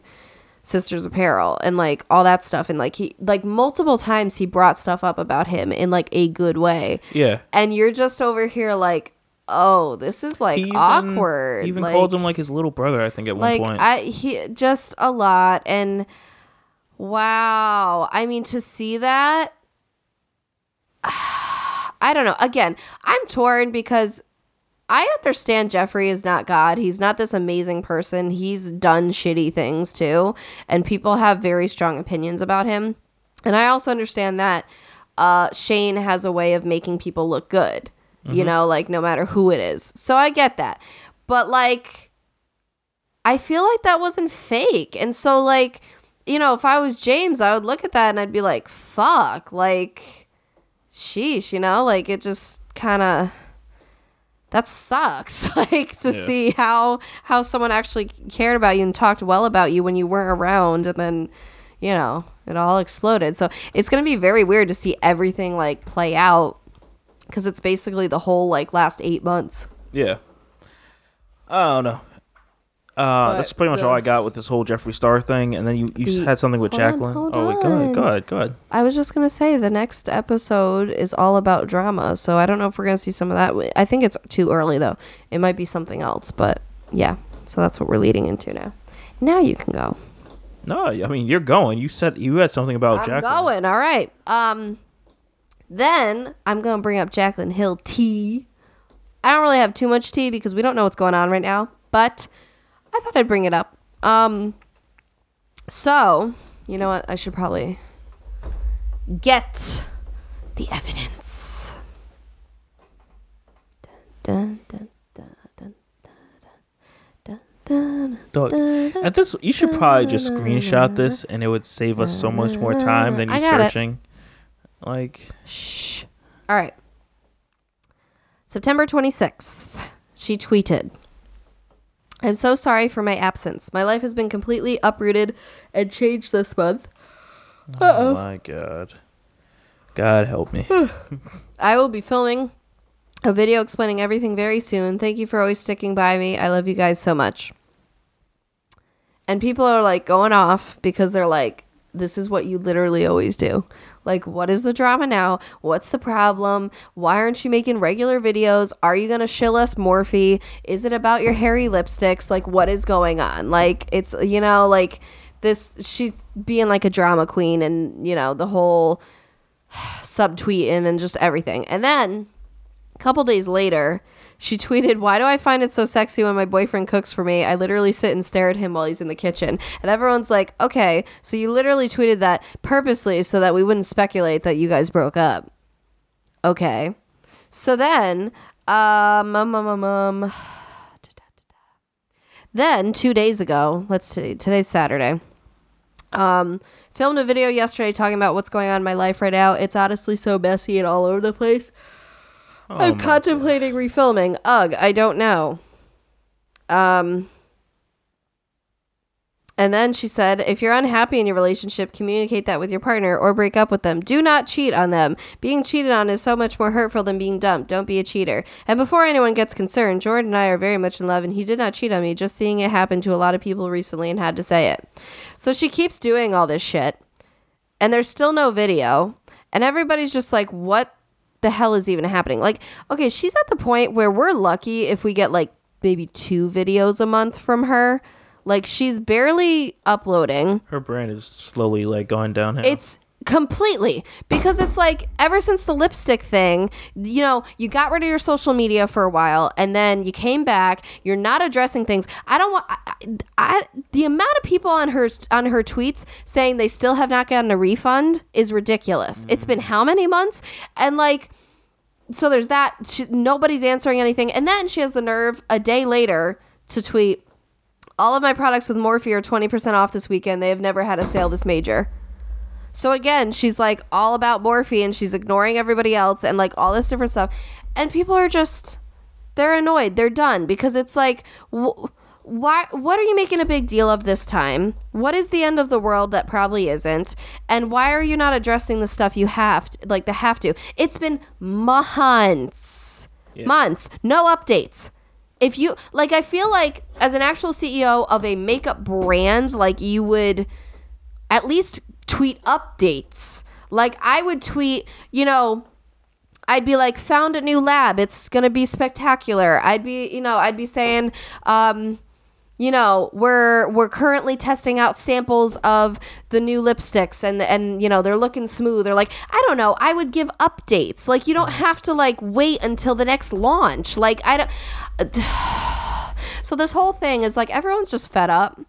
Sisters Apparel, and like all that stuff. And like he, like multiple times he brought stuff up about him in like a good way. Yeah. And you're just over here like, oh, this is like He even- awkward. He even like, called him like his little brother. I think at one like point. I he just a lot and wow. I mean to see that I don't know. Again, I'm torn because I understand Jeffree is not God. He's not this amazing person. He's done shitty things too, and people have very strong opinions about him. And I also understand that uh, Shane has a way of making people look good, you know, like no matter who it is. So I get that. But like, I feel like that wasn't fake. And so, like, you know, if I was James, I would look at that and I'd be like, fuck, like, sheesh, you know, like it just kind of that sucks like to Yeah. see how how someone actually cared about you and talked well about you when you weren't around and then you know it all exploded so it's going to be very weird to see everything like play out because it's basically the whole like last eight months yeah. I don't know. Uh, that's pretty much all I got with this whole Jeffree Star thing, and then you, you The- had something with hold on, Jaclyn. hold oh, wait, go ahead, on. go ahead, go ahead. i was just going to say the next episode is all about drama so i don't know if we're going to see some of that i think it's too early though it might be something else but yeah so that's what we're leading into now now you can go No, I mean you're going. You said you had something about I'm Jaclyn. going. All right. Um, Then I'm gonna bring up Jaclyn Hill tea. I don't really have too much tea because we don't know what's going on right now, but I thought I'd bring it up. Um, so you know what? I should probably get the evidence. Dun, dun, dun, at this, you should probably just screenshot this, and it would save us so much more time than you got it. searching. Like, Shh. All right. September 26th, she tweeted I'm so sorry for my absence. My life has been completely uprooted and changed this month. oh my god, God help me. I will be filming a video explaining everything very soon. Thank you for always sticking by me. I love you guys so much. And people are like going off because they're like, this is what you literally always do. Like, what is the drama now? What's the problem? Why aren't you making regular videos? Are you going to shill us Morphe? Is it about your hairy lipsticks? Like, what is going on? Like, it's, you know, like this, she's being like a drama queen and, you know, the whole subtweeting and just everything. And then couple days later, she tweeted, Why do I find it so sexy when my boyfriend cooks for me? I literally sit and stare at him while he's in the kitchen. And everyone's like, Okay, so you literally tweeted that purposely so that we wouldn't speculate that you guys broke up. Okay. So then, um, um, um, um, um, then two days ago, let's see, today's Saturday. Um, filmed a video yesterday talking about what's going on in my life right now. It's honestly so messy and all over the place. Oh I'm contemplating refilming. Ugh, I don't know. Um and then she said, if you're unhappy in your relationship, communicate that with your partner or break up with them. Do not cheat on them. Being cheated on is so much more hurtful than being dumped. Don't be a cheater. And before anyone gets concerned, Jordan and I are very much in love, and he did not cheat on me, just seeing it happen to a lot of people recently and had to say it. So she keeps doing all this shit, and there's still no video. And everybody's just like, what the hell is even happening? Like, okay, she's at the point where we're lucky if we get like maybe two videos a month from her. Like, she's barely uploading. Her brand is slowly like going downhill. It's completely because it's like ever since the lipstick thing, you know, you got rid of your social media for a while and then you came back. You're not addressing things. I don't want. I, I the amount of people on her on her tweets saying they still have not gotten a refund is ridiculous. It's been how many months? And like so there's that she, nobody's answering anything and then she has the nerve a day later to tweet all of my products with Morphe are 20% off this weekend. They have never had a sale this major. So again, she's like all about Morphe and she's ignoring everybody else and like all this different stuff. And people are just they're annoyed. They're done because it's like wh- why what are you making a big deal of this time? What is the end of the world that probably isn't? And why are you not addressing the stuff you have to, like the have to? It's been months. Yeah. Months. No updates if you like i feel like as an actual ceo of a makeup brand like you would at least tweet updates. Like i would tweet you know i'd be like found a new lab. It's gonna be spectacular. I'd be you know i'd be saying um you know we're we're currently testing out samples of the new lipsticks and and you know they're looking smooth. Or like i don't know. I would give updates. Like you don't have to like wait until the next launch. Like i don't so this whole thing is like everyone's just fed up.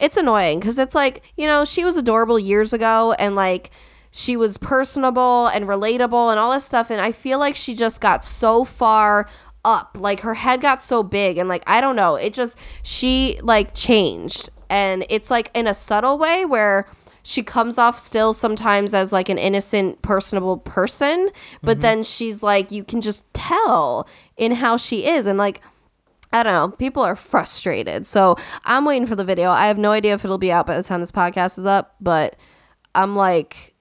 It's annoying because it's like you know she was adorable years ago and like she was personable and relatable and all this stuff and i feel like she just got so far up. Like her head got so big and like i don't know. It just she like changed. And it's like in a subtle way where she comes off still sometimes as like an innocent personable person but mm-hmm. then she's like you can just tell in how she is. And like I don't know. People are frustrated. So I'm waiting for the video. I have no idea if it'll be out by the time this podcast is up, but I'm like,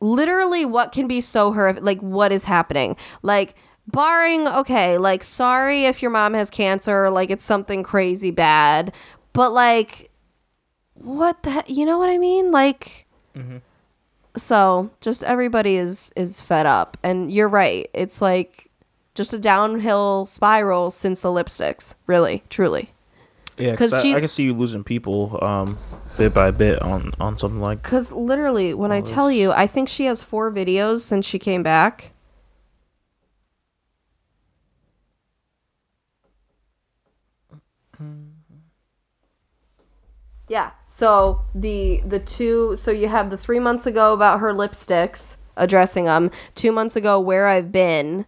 literally, what can be so horrific? Like, what is happening? Like, barring, okay, like, sorry if your mom has cancer, like, it's something crazy bad, but like, what the, you know what I mean? Like, mm-hmm. so just everybody is is fed up, and you're right. It's like just a downhill spiral since the lipsticks. Really, truly. Yeah, because I, she- I can see you losing people um, bit by bit on on something like. Because literally, when I All tell this- you, I think she has four videos since she came back. Yeah. So the the two. So you have the three months ago about her lipsticks, addressing them. Two months ago, where I've been,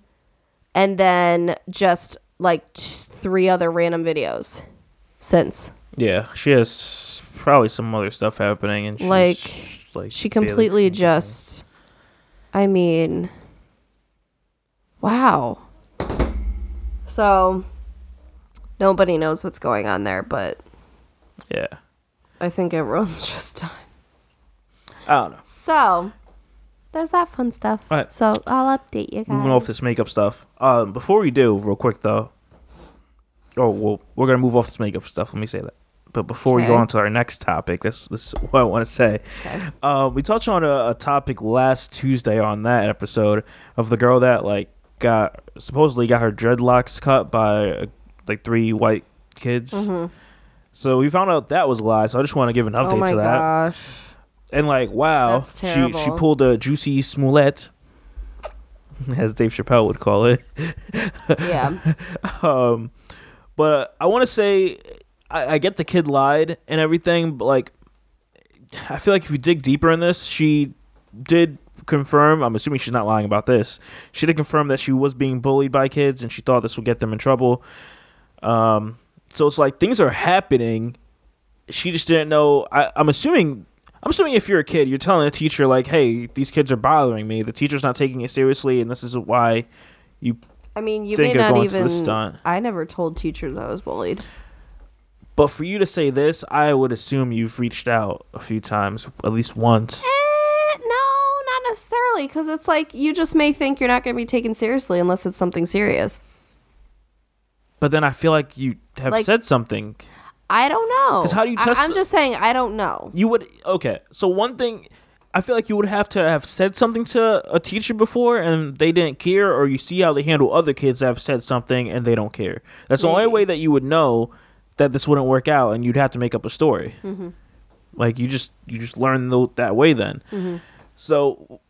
and then just like t- three other random videos since. Yeah, she has probably some other stuff happening, and she's, Like, like She completely just. I mean. Wow. So. Nobody knows what's going on there, but. Yeah, I think everyone's just done. I don't know. So. There's that fun stuff. Right. So I'll update you guys. Moving off this makeup stuff. Um, before we do, real quick though. Oh well, we're gonna move off this makeup stuff. Let me say that. But before we go Okay. on to our next topic, this, this is what I want to say. Okay. Um, we touched on a, a topic last Tuesday on that episode of the girl that like got supposedly got her dreadlocks cut by uh, like three white kids. Mhm. So we found out that was a lie. So I just want to give an update to that. Oh my to that. gosh. And like, wow, she she pulled a Jussie Smollett, as Dave Chappelle would call it. Yeah. um, but I want to say I, I get the kid lied and everything, but like I feel like if you dig deeper in this, she did confirm. I'm assuming she's not lying about this. She did confirm that she was being bullied by kids, and she thought this would get them in trouble. Um, so it's like things are happening. She just didn't know. I, I'm assuming. I'm assuming if you're a kid, you're telling a teacher like, "Hey, these kids are bothering me." The teacher's not taking it seriously, and this is why you I mean, you Think may not even. stunt. I never told teachers I was bullied. But for you to say this, I would assume you've reached out a few times, at least once. Eh, no, not necessarily, because it's like you just may think you're not going to be taken seriously unless it's something serious. But then I feel like you have Like- said something. I don't know. 'Cause how do you I- test I'm the- just saying I don't know. You would okay. So one thing, I feel like you would have to have said something to a teacher before, and they didn't care, or you see how they handle other kids that have said something and they don't care. That's the only way that you would know that this wouldn't work out, and you'd have to make up a story. Mm-hmm. Like you just you just learn tho- that way then. Mm-hmm. So,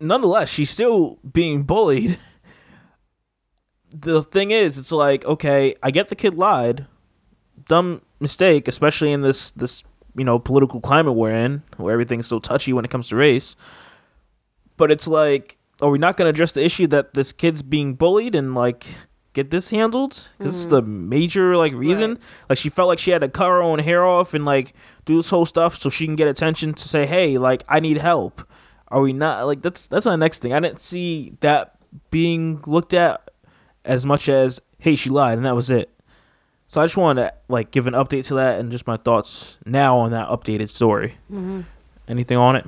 nonetheless, she's still being bullied. The thing is, it's like, okay, I get the kid lied, dumb mistake, especially in this this you know political climate we're in, where everything's so touchy when it comes to race. But it's like, are we not going to address the issue that this kid's being bullied and like get this handled? Because it's the mm-hmm. major like reason. Right. Like she felt like she had to cut her own hair off and like do this whole stuff so she can get attention to say, hey, like I need help. Are we not like that's that's my next thing. I didn't see that being looked at as much as hey she lied and that was it. So I just wanted to like give an update to that and just my thoughts now on that updated story. Mm-hmm. Anything on it?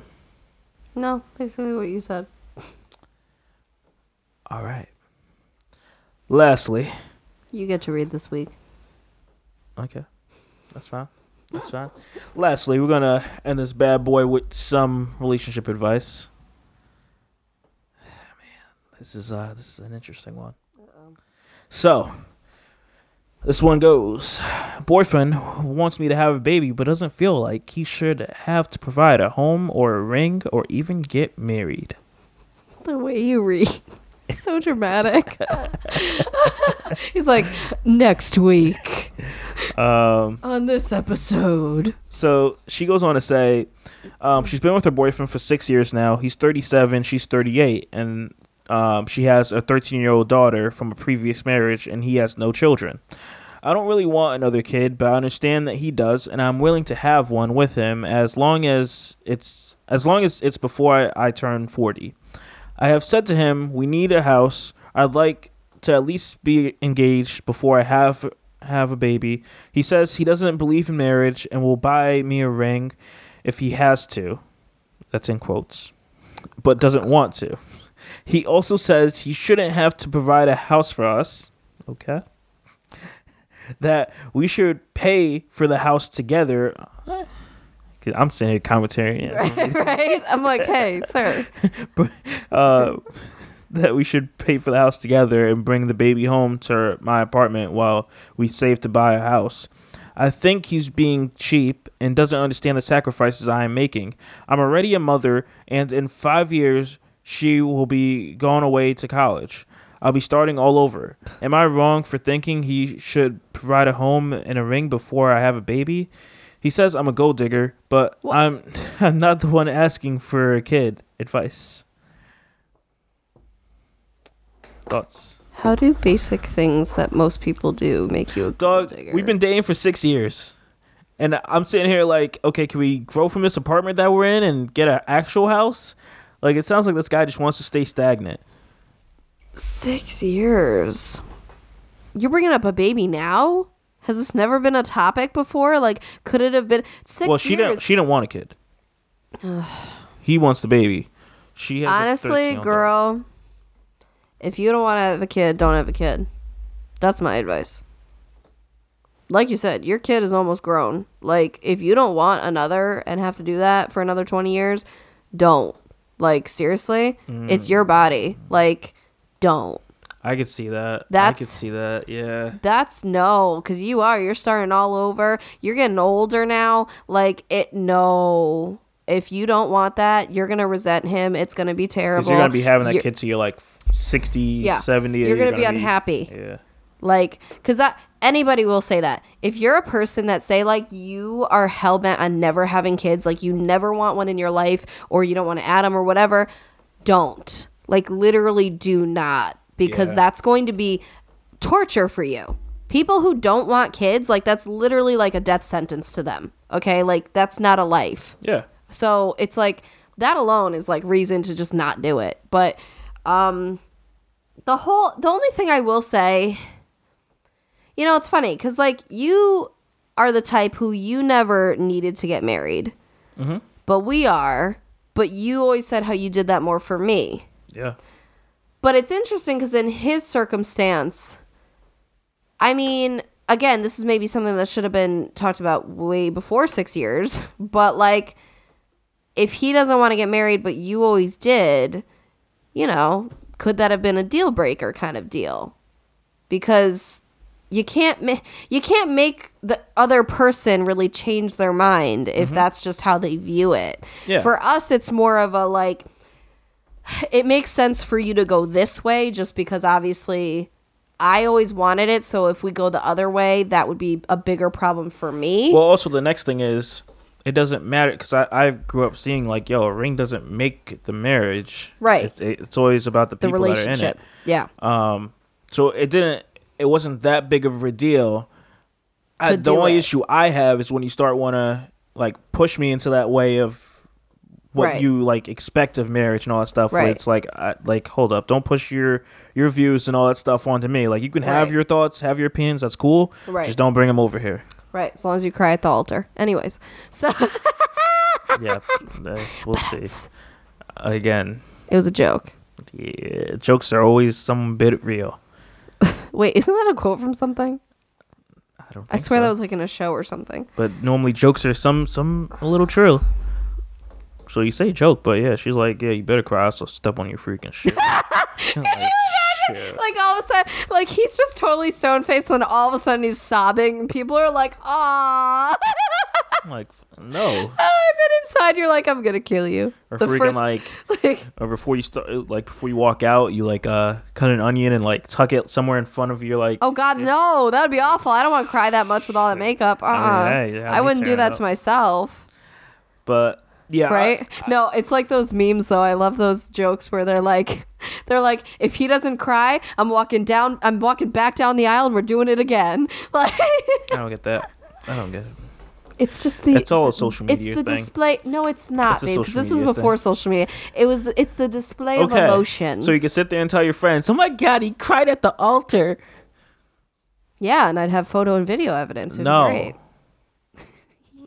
No, basically what you said. All right. Lastly, You get to read this week. okay, that's fine. That's fine. Lastly, we're gonna end this bad boy with some relationship advice. Man, this is uh this is an interesting one. So, this one goes Boyfriend wants me to have a baby, but doesn't feel like he should have to provide a home or a ring or even get married. The way you read. So dramatic. He's like, next week Um, on this episode. so she goes on to say um, she's been with her boyfriend for six years now. He's 37, she's 38, and um, she has a 13 year old daughter from a previous marriage, and he has no children. I don't really want another kid, but I understand that he does, and I'm willing to have one with him as long as it's as long as it's before I, I turn 40. I have said to him, "We need a house. I'd like to at least be engaged before I have have a baby." He says he doesn't believe in marriage and will buy me a ring if he has to. That's in quotes. But doesn't want to. He also says he shouldn't have to provide a house for us. Okay. That we should pay for the house together. Eh, I'm saying commentary. yeah. Right, right? I'm like, hey, sir. but, uh, that we should pay for the house together and bring the baby home to my apartment while we save to buy a house. I think he's being cheap and doesn't understand the sacrifices I am making. I'm already a mother, and in five years, she will be gone away to college. I'll be starting all over. Am I wrong for thinking he should provide a home and a ring before I have a baby? He says I'm a gold digger, but What? I'm I'm not the one asking for a kid. Advice. Thoughts. How do basic things that most people do make you a gold Dog, digger? we've been dating for six years. And I'm sitting here like, okay, can we grow from this apartment that we're in and get an actual house? Like, it sounds like this guy just wants to stay stagnant. six years. You're bringing up a baby now? Has this never been a topic before? Like, could it have been six well, she years? didn't. She didn't want a kid. he wants the baby. She has Honestly, 13-year-old daughter. girl, if you don't want to have a kid, don't have a kid. That's my advice. Like you said, your kid is almost grown. Like, if you don't want another and have to do that for another 20 years, don't. Like, seriously, Mm. it's your body. Like, don't. I could see that. I could see that. Yeah. That's no, because you are. You're starting all over. You're getting older now. Like, it, no. If you don't want that, you're going to resent him. It's going to be terrible. You're gonna be having that You're- kid till you're like 60, Yeah. 70. You're gonna be unhappy. Yeah. Like, cause that anybody will say that. If you're a person that say like you are hell bent on never having kids, like you never want one in your life, or you don't want to add them or whatever, don't. Like literally, do not, because Yeah. that's going to be torture for you. People who don't want kids, like that's literally like a death sentence to them. Okay, like that's not a life. Yeah. So it's like that alone is like reason to just not do it. But um the whole the only thing I will say you know, it's funny cuz like you are the type who you never needed to get married. Mm-hmm. But we are, but you always said how you did that more for me. Yeah. But it's interesting because in his circumstance, I mean, again, this is maybe something that should have been talked about way before six years. But like, if he doesn't want to get married, but you always did, you know, could that have been a deal breaker kind of deal? Because you can't ma- you can't make the other person really change their mind if that's just how they view it. Yeah. For us, it's more of a like it makes sense for you to go this way just because obviously I always wanted it. So if we go the other way, that would be a bigger problem for me. Well, also the next thing is, it doesn't matter because I, I grew up seeing like, yo, a ring doesn't make the marriage. Right. It's it's always about the the people that are in relationship. it. Yeah. Um, so it didn't. It wasn't that big of a deal. I, the only it. issue I have is when you start want to like push me into that way of what Right. you like expect of marriage and all that stuff. Where Right. it's like, I, like, hold up, don't push your your views and all that stuff onto me. Like, you can have Right. your thoughts, have your opinions. That's cool. Right. Just don't bring them over here. Right. As long as you cry at the altar. Anyways. So yeah, uh, we'll see. Again, it was a joke. yeah, jokes are always some bit real. Wait, isn't that a quote from something? I don't. I swear so. that was like in a show or something. But normally jokes are some some a little true. So you say joke, but yeah, she's like, yeah, you better cry, so step on your freaking shit. Could you Like all of a sudden, like he's just totally stone faced, and then all of a sudden he's sobbing, and people are like, "Ah!" Like, no. and then inside you're like, "I'm gonna kill you." Or The freaking first- like, like, or before you start, like before you walk out, you like uh cut an onion and like tuck it somewhere in front of your like. oh God, no, that would be awful. I don't want to cry that much with all that makeup. Uh, uh hey, yeah, I wouldn't do that up. to myself. But yeah, I- right? no, it's like those memes though. I love those jokes where they're like they're like if he doesn't cry, I'm walking down I'm walking back down the aisle and we're doing it again. Like I don't get that. I don't get it. it's just the It's all a social media. it's the thing. display. No, it's not, It's babe. Because this was before social media. It was. It's the display Okay. of emotion. So you can sit there and tell your friends, "Oh my god, he cried at the altar." yeah, and I'd have photo and video evidence. It'd No. great.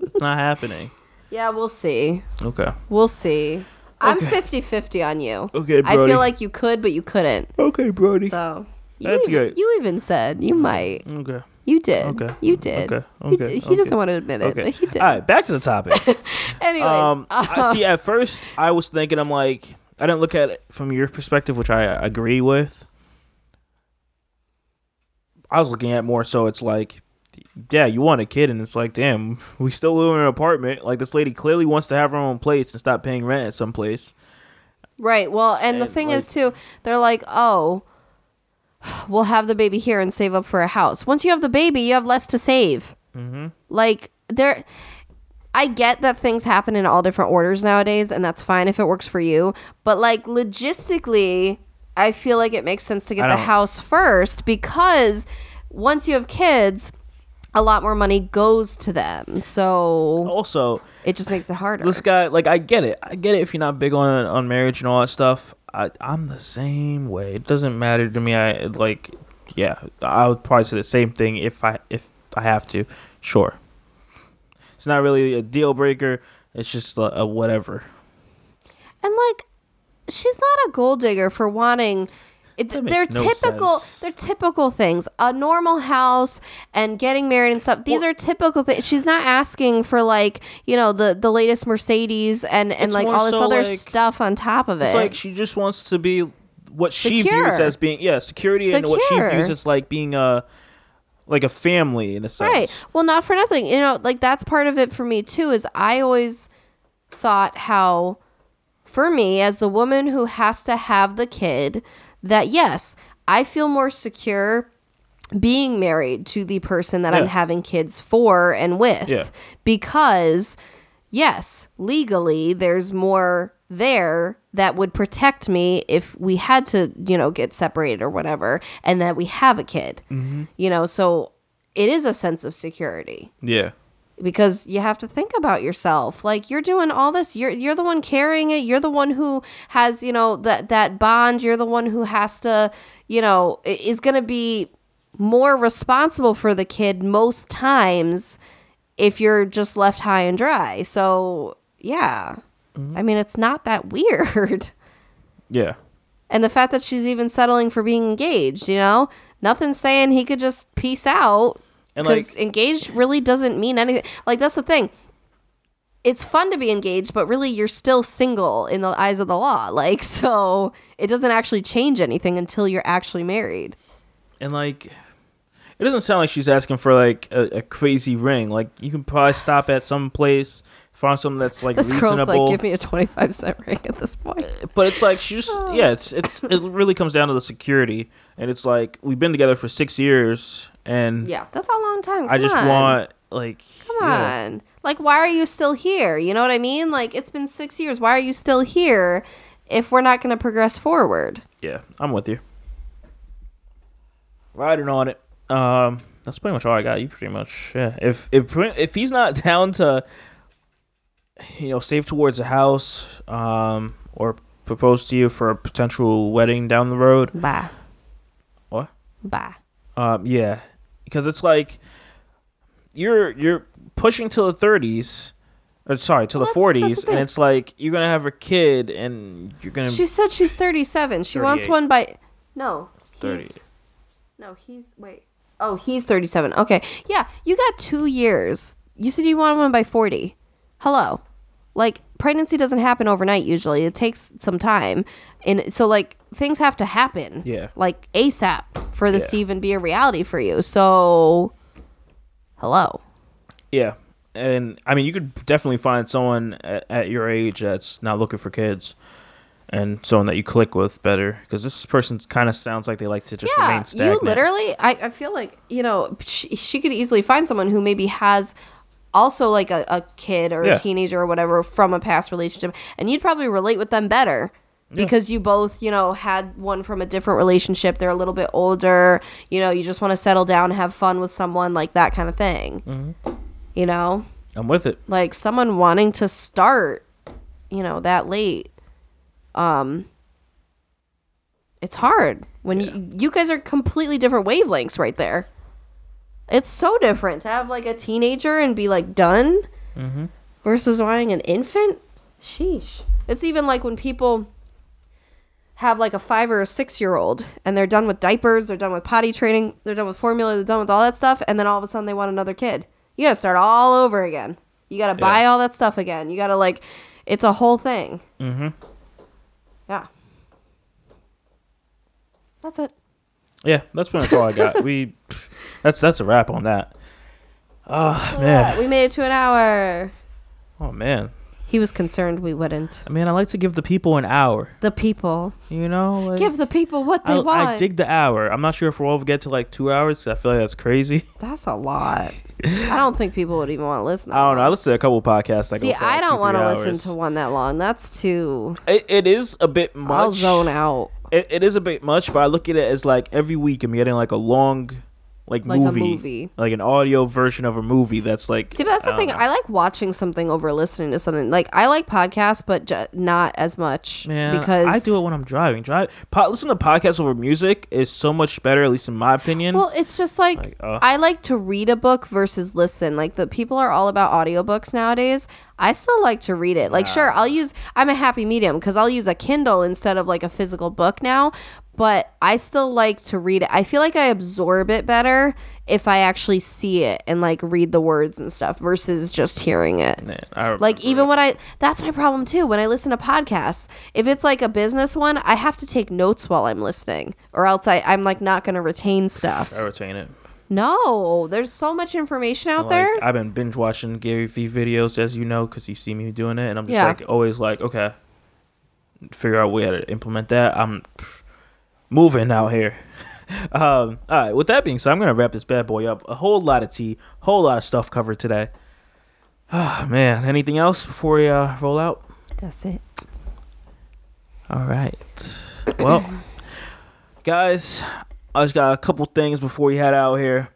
It's not happening. Yeah, we'll see. Okay. We'll see. I'm Okay. 50-50 on you. Okay, Brody. I feel like you could, but you couldn't. Okay, Brody. So you That's even, good. You even said you might. okay. You did. Okay. You did. Okay. Okay. did. He doesn't want to admit it, Okay. but he did. All right, back to the topic. Anyways, um, uh, I see. At first, I was thinking, I'm like, I didn't look at it from your perspective, which I agree with. I was looking at more so it's like, yeah, you want a kid, and it's like, damn, we still live in an apartment. Like this lady clearly wants to have her own place and stop paying rent at some place. Right. Well, and the And, thing is too, they're like, "Oh, we'll have the baby here and save up for a house." Once you have the baby, you have less to save. Mm-hmm. Like there I get that things happen in all different orders nowadays and that's fine if it works for you, but like logistically, I feel like it makes sense to get the house first because once you have kids, a lot more money goes to them. So Also, it just makes it harder. this guy, like, I get it. I get it if you're not big on on marriage and all that stuff. I, I'm the same way. It doesn't matter to me. I like, yeah, I would probably say the same thing if I if I have to. Sure, it's not really a deal breaker. It's just a, a whatever. And like, she's not a gold digger for wanting. That they're no typical. sense. They're typical things. A normal house and getting married and stuff. These Well- are typical things. She's not asking for like you know the the latest Mercedes and and like all this so other like- stuff on top of it. It's like she just wants to be what she Secure. views as being yeah security and what she views as like being a like a family in a sense. Right. Well, not for nothing. You know, like that's part of it for me too. Is I always thought how, for me as the woman who has to have the kid, that yes, I feel more secure being married to the person that I'm having kids for and with, Yeah. because yes, legally there's more there that would protect me if we had to, you know, get separated or whatever, and that we have a kid. Mm-hmm. You know, so it is a sense of security Yeah. Because you have to think about yourself. Like you're doing all this, you're you're the one carrying it. You're the one who has, you know, that that bond. You're the one who has to, you know, is going to be more responsible for the kid most times if you're just left high and dry. So, yeah. Mm-hmm. I mean, it's not that weird. Yeah. And the fact that she's even settling for being engaged, you know? Nothing's saying he could just peace out. And, Because like- engaged really doesn't mean anything. Like, that's the thing. It's fun to be engaged, but really you're still single in the eyes of the law. Like, so it doesn't actually change anything until you're actually married. And like, it doesn't sound like she's asking for like a, a crazy ring. Like you can probably stop at some place, find something that's like This girl's reasonable. like, give me a 25 cent ring at this point. Uh, but it's like she just yeah, it's it's it really comes down to the security. And it's like we've been together for six years, and Yeah, that's a long time. I just on. want like Come yeah. on. Like, why are you still here? You know what I mean? Like, it's been six years. Why are you still here if we're not going to progress forward? Yeah, I'm with you. Riding on it. Um, that's pretty much all I got. You pretty much yeah. If if if he's not down to, you know, save towards a house, um, or propose to you for a potential wedding down the road, Bye. What? Bye. um, yeah, because it's like you're you're pushing to the thirties. Or sorry, to Well, the that's- that's the forties, and it's like you're gonna have a kid, and you're gonna She said she's 37. She wants one by. No. He's, 30. No, he's. Wait. Oh, he's 37. Okay. Yeah, you got two years. You said you want one by 40. Hello. Like, pregnancy doesn't happen overnight usually. It takes some time. And so, like, things have to happen. Yeah. Like, ASAP for this Yeah. to even be a reality for you. So, hello. Yeah, and I mean, you could definitely find someone at, at your age that's not looking for kids, and someone that you click with better. Because this person kind of sounds like they like to just yeah, remain you literally. I, I feel like you know she, she could easily find someone who maybe has also like a, a kid or Yeah. a teenager or whatever from a past relationship, and you'd probably relate with them better. Because you both, you know, had one from a different relationship. They're a little bit older. You know, you just want to settle down, have fun with someone, like that kind of thing. Mm-hmm. You know, I'm with it. like someone wanting to start, you know, that late. Um, it's hard when you you guys are completely different wavelengths right there. It's so different to have like a teenager and be like done versus wanting an infant. Sheesh. It's even like when people have like a five or a six year old and they're done with diapers, they're done with potty training, they're done with formula, they're done with all that stuff, and then all of a sudden they want another kid. You gotta start all over again. You gotta buy Yeah. all that stuff again. You gotta like, it's a whole thing. Mm-hmm. Yeah. That's it. Yeah, that's pretty much all I got. we that's that's a wrap on that. Oh man. We made it to an hour. Oh man. He was concerned we wouldn't. I mean, I like to give the people an hour. The people. You know, like, Give the people what they I, want. I dig the hour. I'm not sure if we'll ever get to like two hours. 'cause I feel like that's crazy. That's a lot. I don't think people would even want to listen. That I don't know. I long. listen to a couple podcasts. See, I like don't want to listen to one that long. That's too. It, it is a bit much. I'll zone out. It, it is a bit much, but I look at it as like every week I'm getting like a long, like, Like a movie, movie. like an audio version of a movie that's like. See, but that's the I thing. I like watching something over listening to something. Like I like podcasts, but ju- not as much Man, because I do it when I'm driving. Drive, po- listen to podcasts over music is so much better, at least in my opinion. Well, it's just like, Like, uh. I like to read a book versus listen. Like the people are all about audiobooks nowadays. I still like to read it. Like sure, I'll use I'm a happy medium cuz I'll use a Kindle instead of like a physical book now, but I still like to read it. I feel like I absorb it better if I actually see it and like read the words and stuff versus just hearing it. Man, Like even it. when I that's my problem too when I listen to podcasts. If it's like a business one, I have to take notes while I'm listening or else I I'm like not going to retain stuff. I retain it. No, there's so much information out Like, there. I've been binge watching Gary Vee videos, as you know, because you see me doing it, and I'm just Yeah. like always like, okay, figure out a way to implement that. I'm moving out here. um, all right. With that being said, I'm gonna wrap this bad boy up. A whole lot of tea, whole lot of stuff covered today. Ah man, anything else before we uh, roll out? That's it. All right. Well, guys, I just got a couple things before we head out here.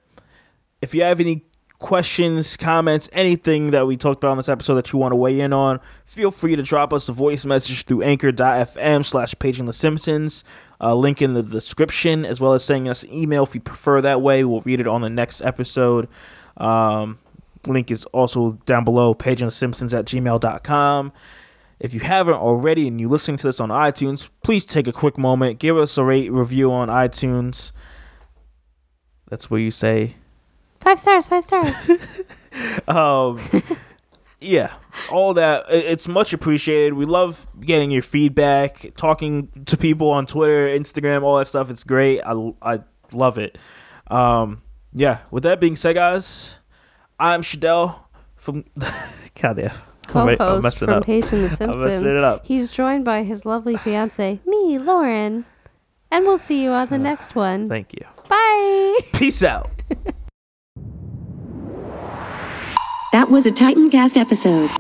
If you have any questions, comments, anything that we talked about on this episode that you want to weigh in on, feel free to drop us a voice message through anchor.fm slash paging the Simpsons. Uh, link in the description, as well as sending us an email if you prefer that way. We'll read it on the next episode. Um, link is also down below, paging the Simpsons at gmail.com. If you haven't already and you're listening to this on iTunes, please take a quick moment, give us a rate review on iTunes. That's where you say, Five stars, five stars. um, yeah, all that. It's much appreciated. We love getting your feedback, talking to people on Twitter, Instagram, all that stuff. It's great. I, I love it. Um, yeah, with that being said, guys, I'm Shadell from. Goddamn. I'm right- I'm Co-host messing from up. Page and the messing Simpsons. it up. He's joined by his lovely fiance, me, Lauren. And we'll see you on the next one. Thank you. Bye. Peace out. That was a Titancast episode.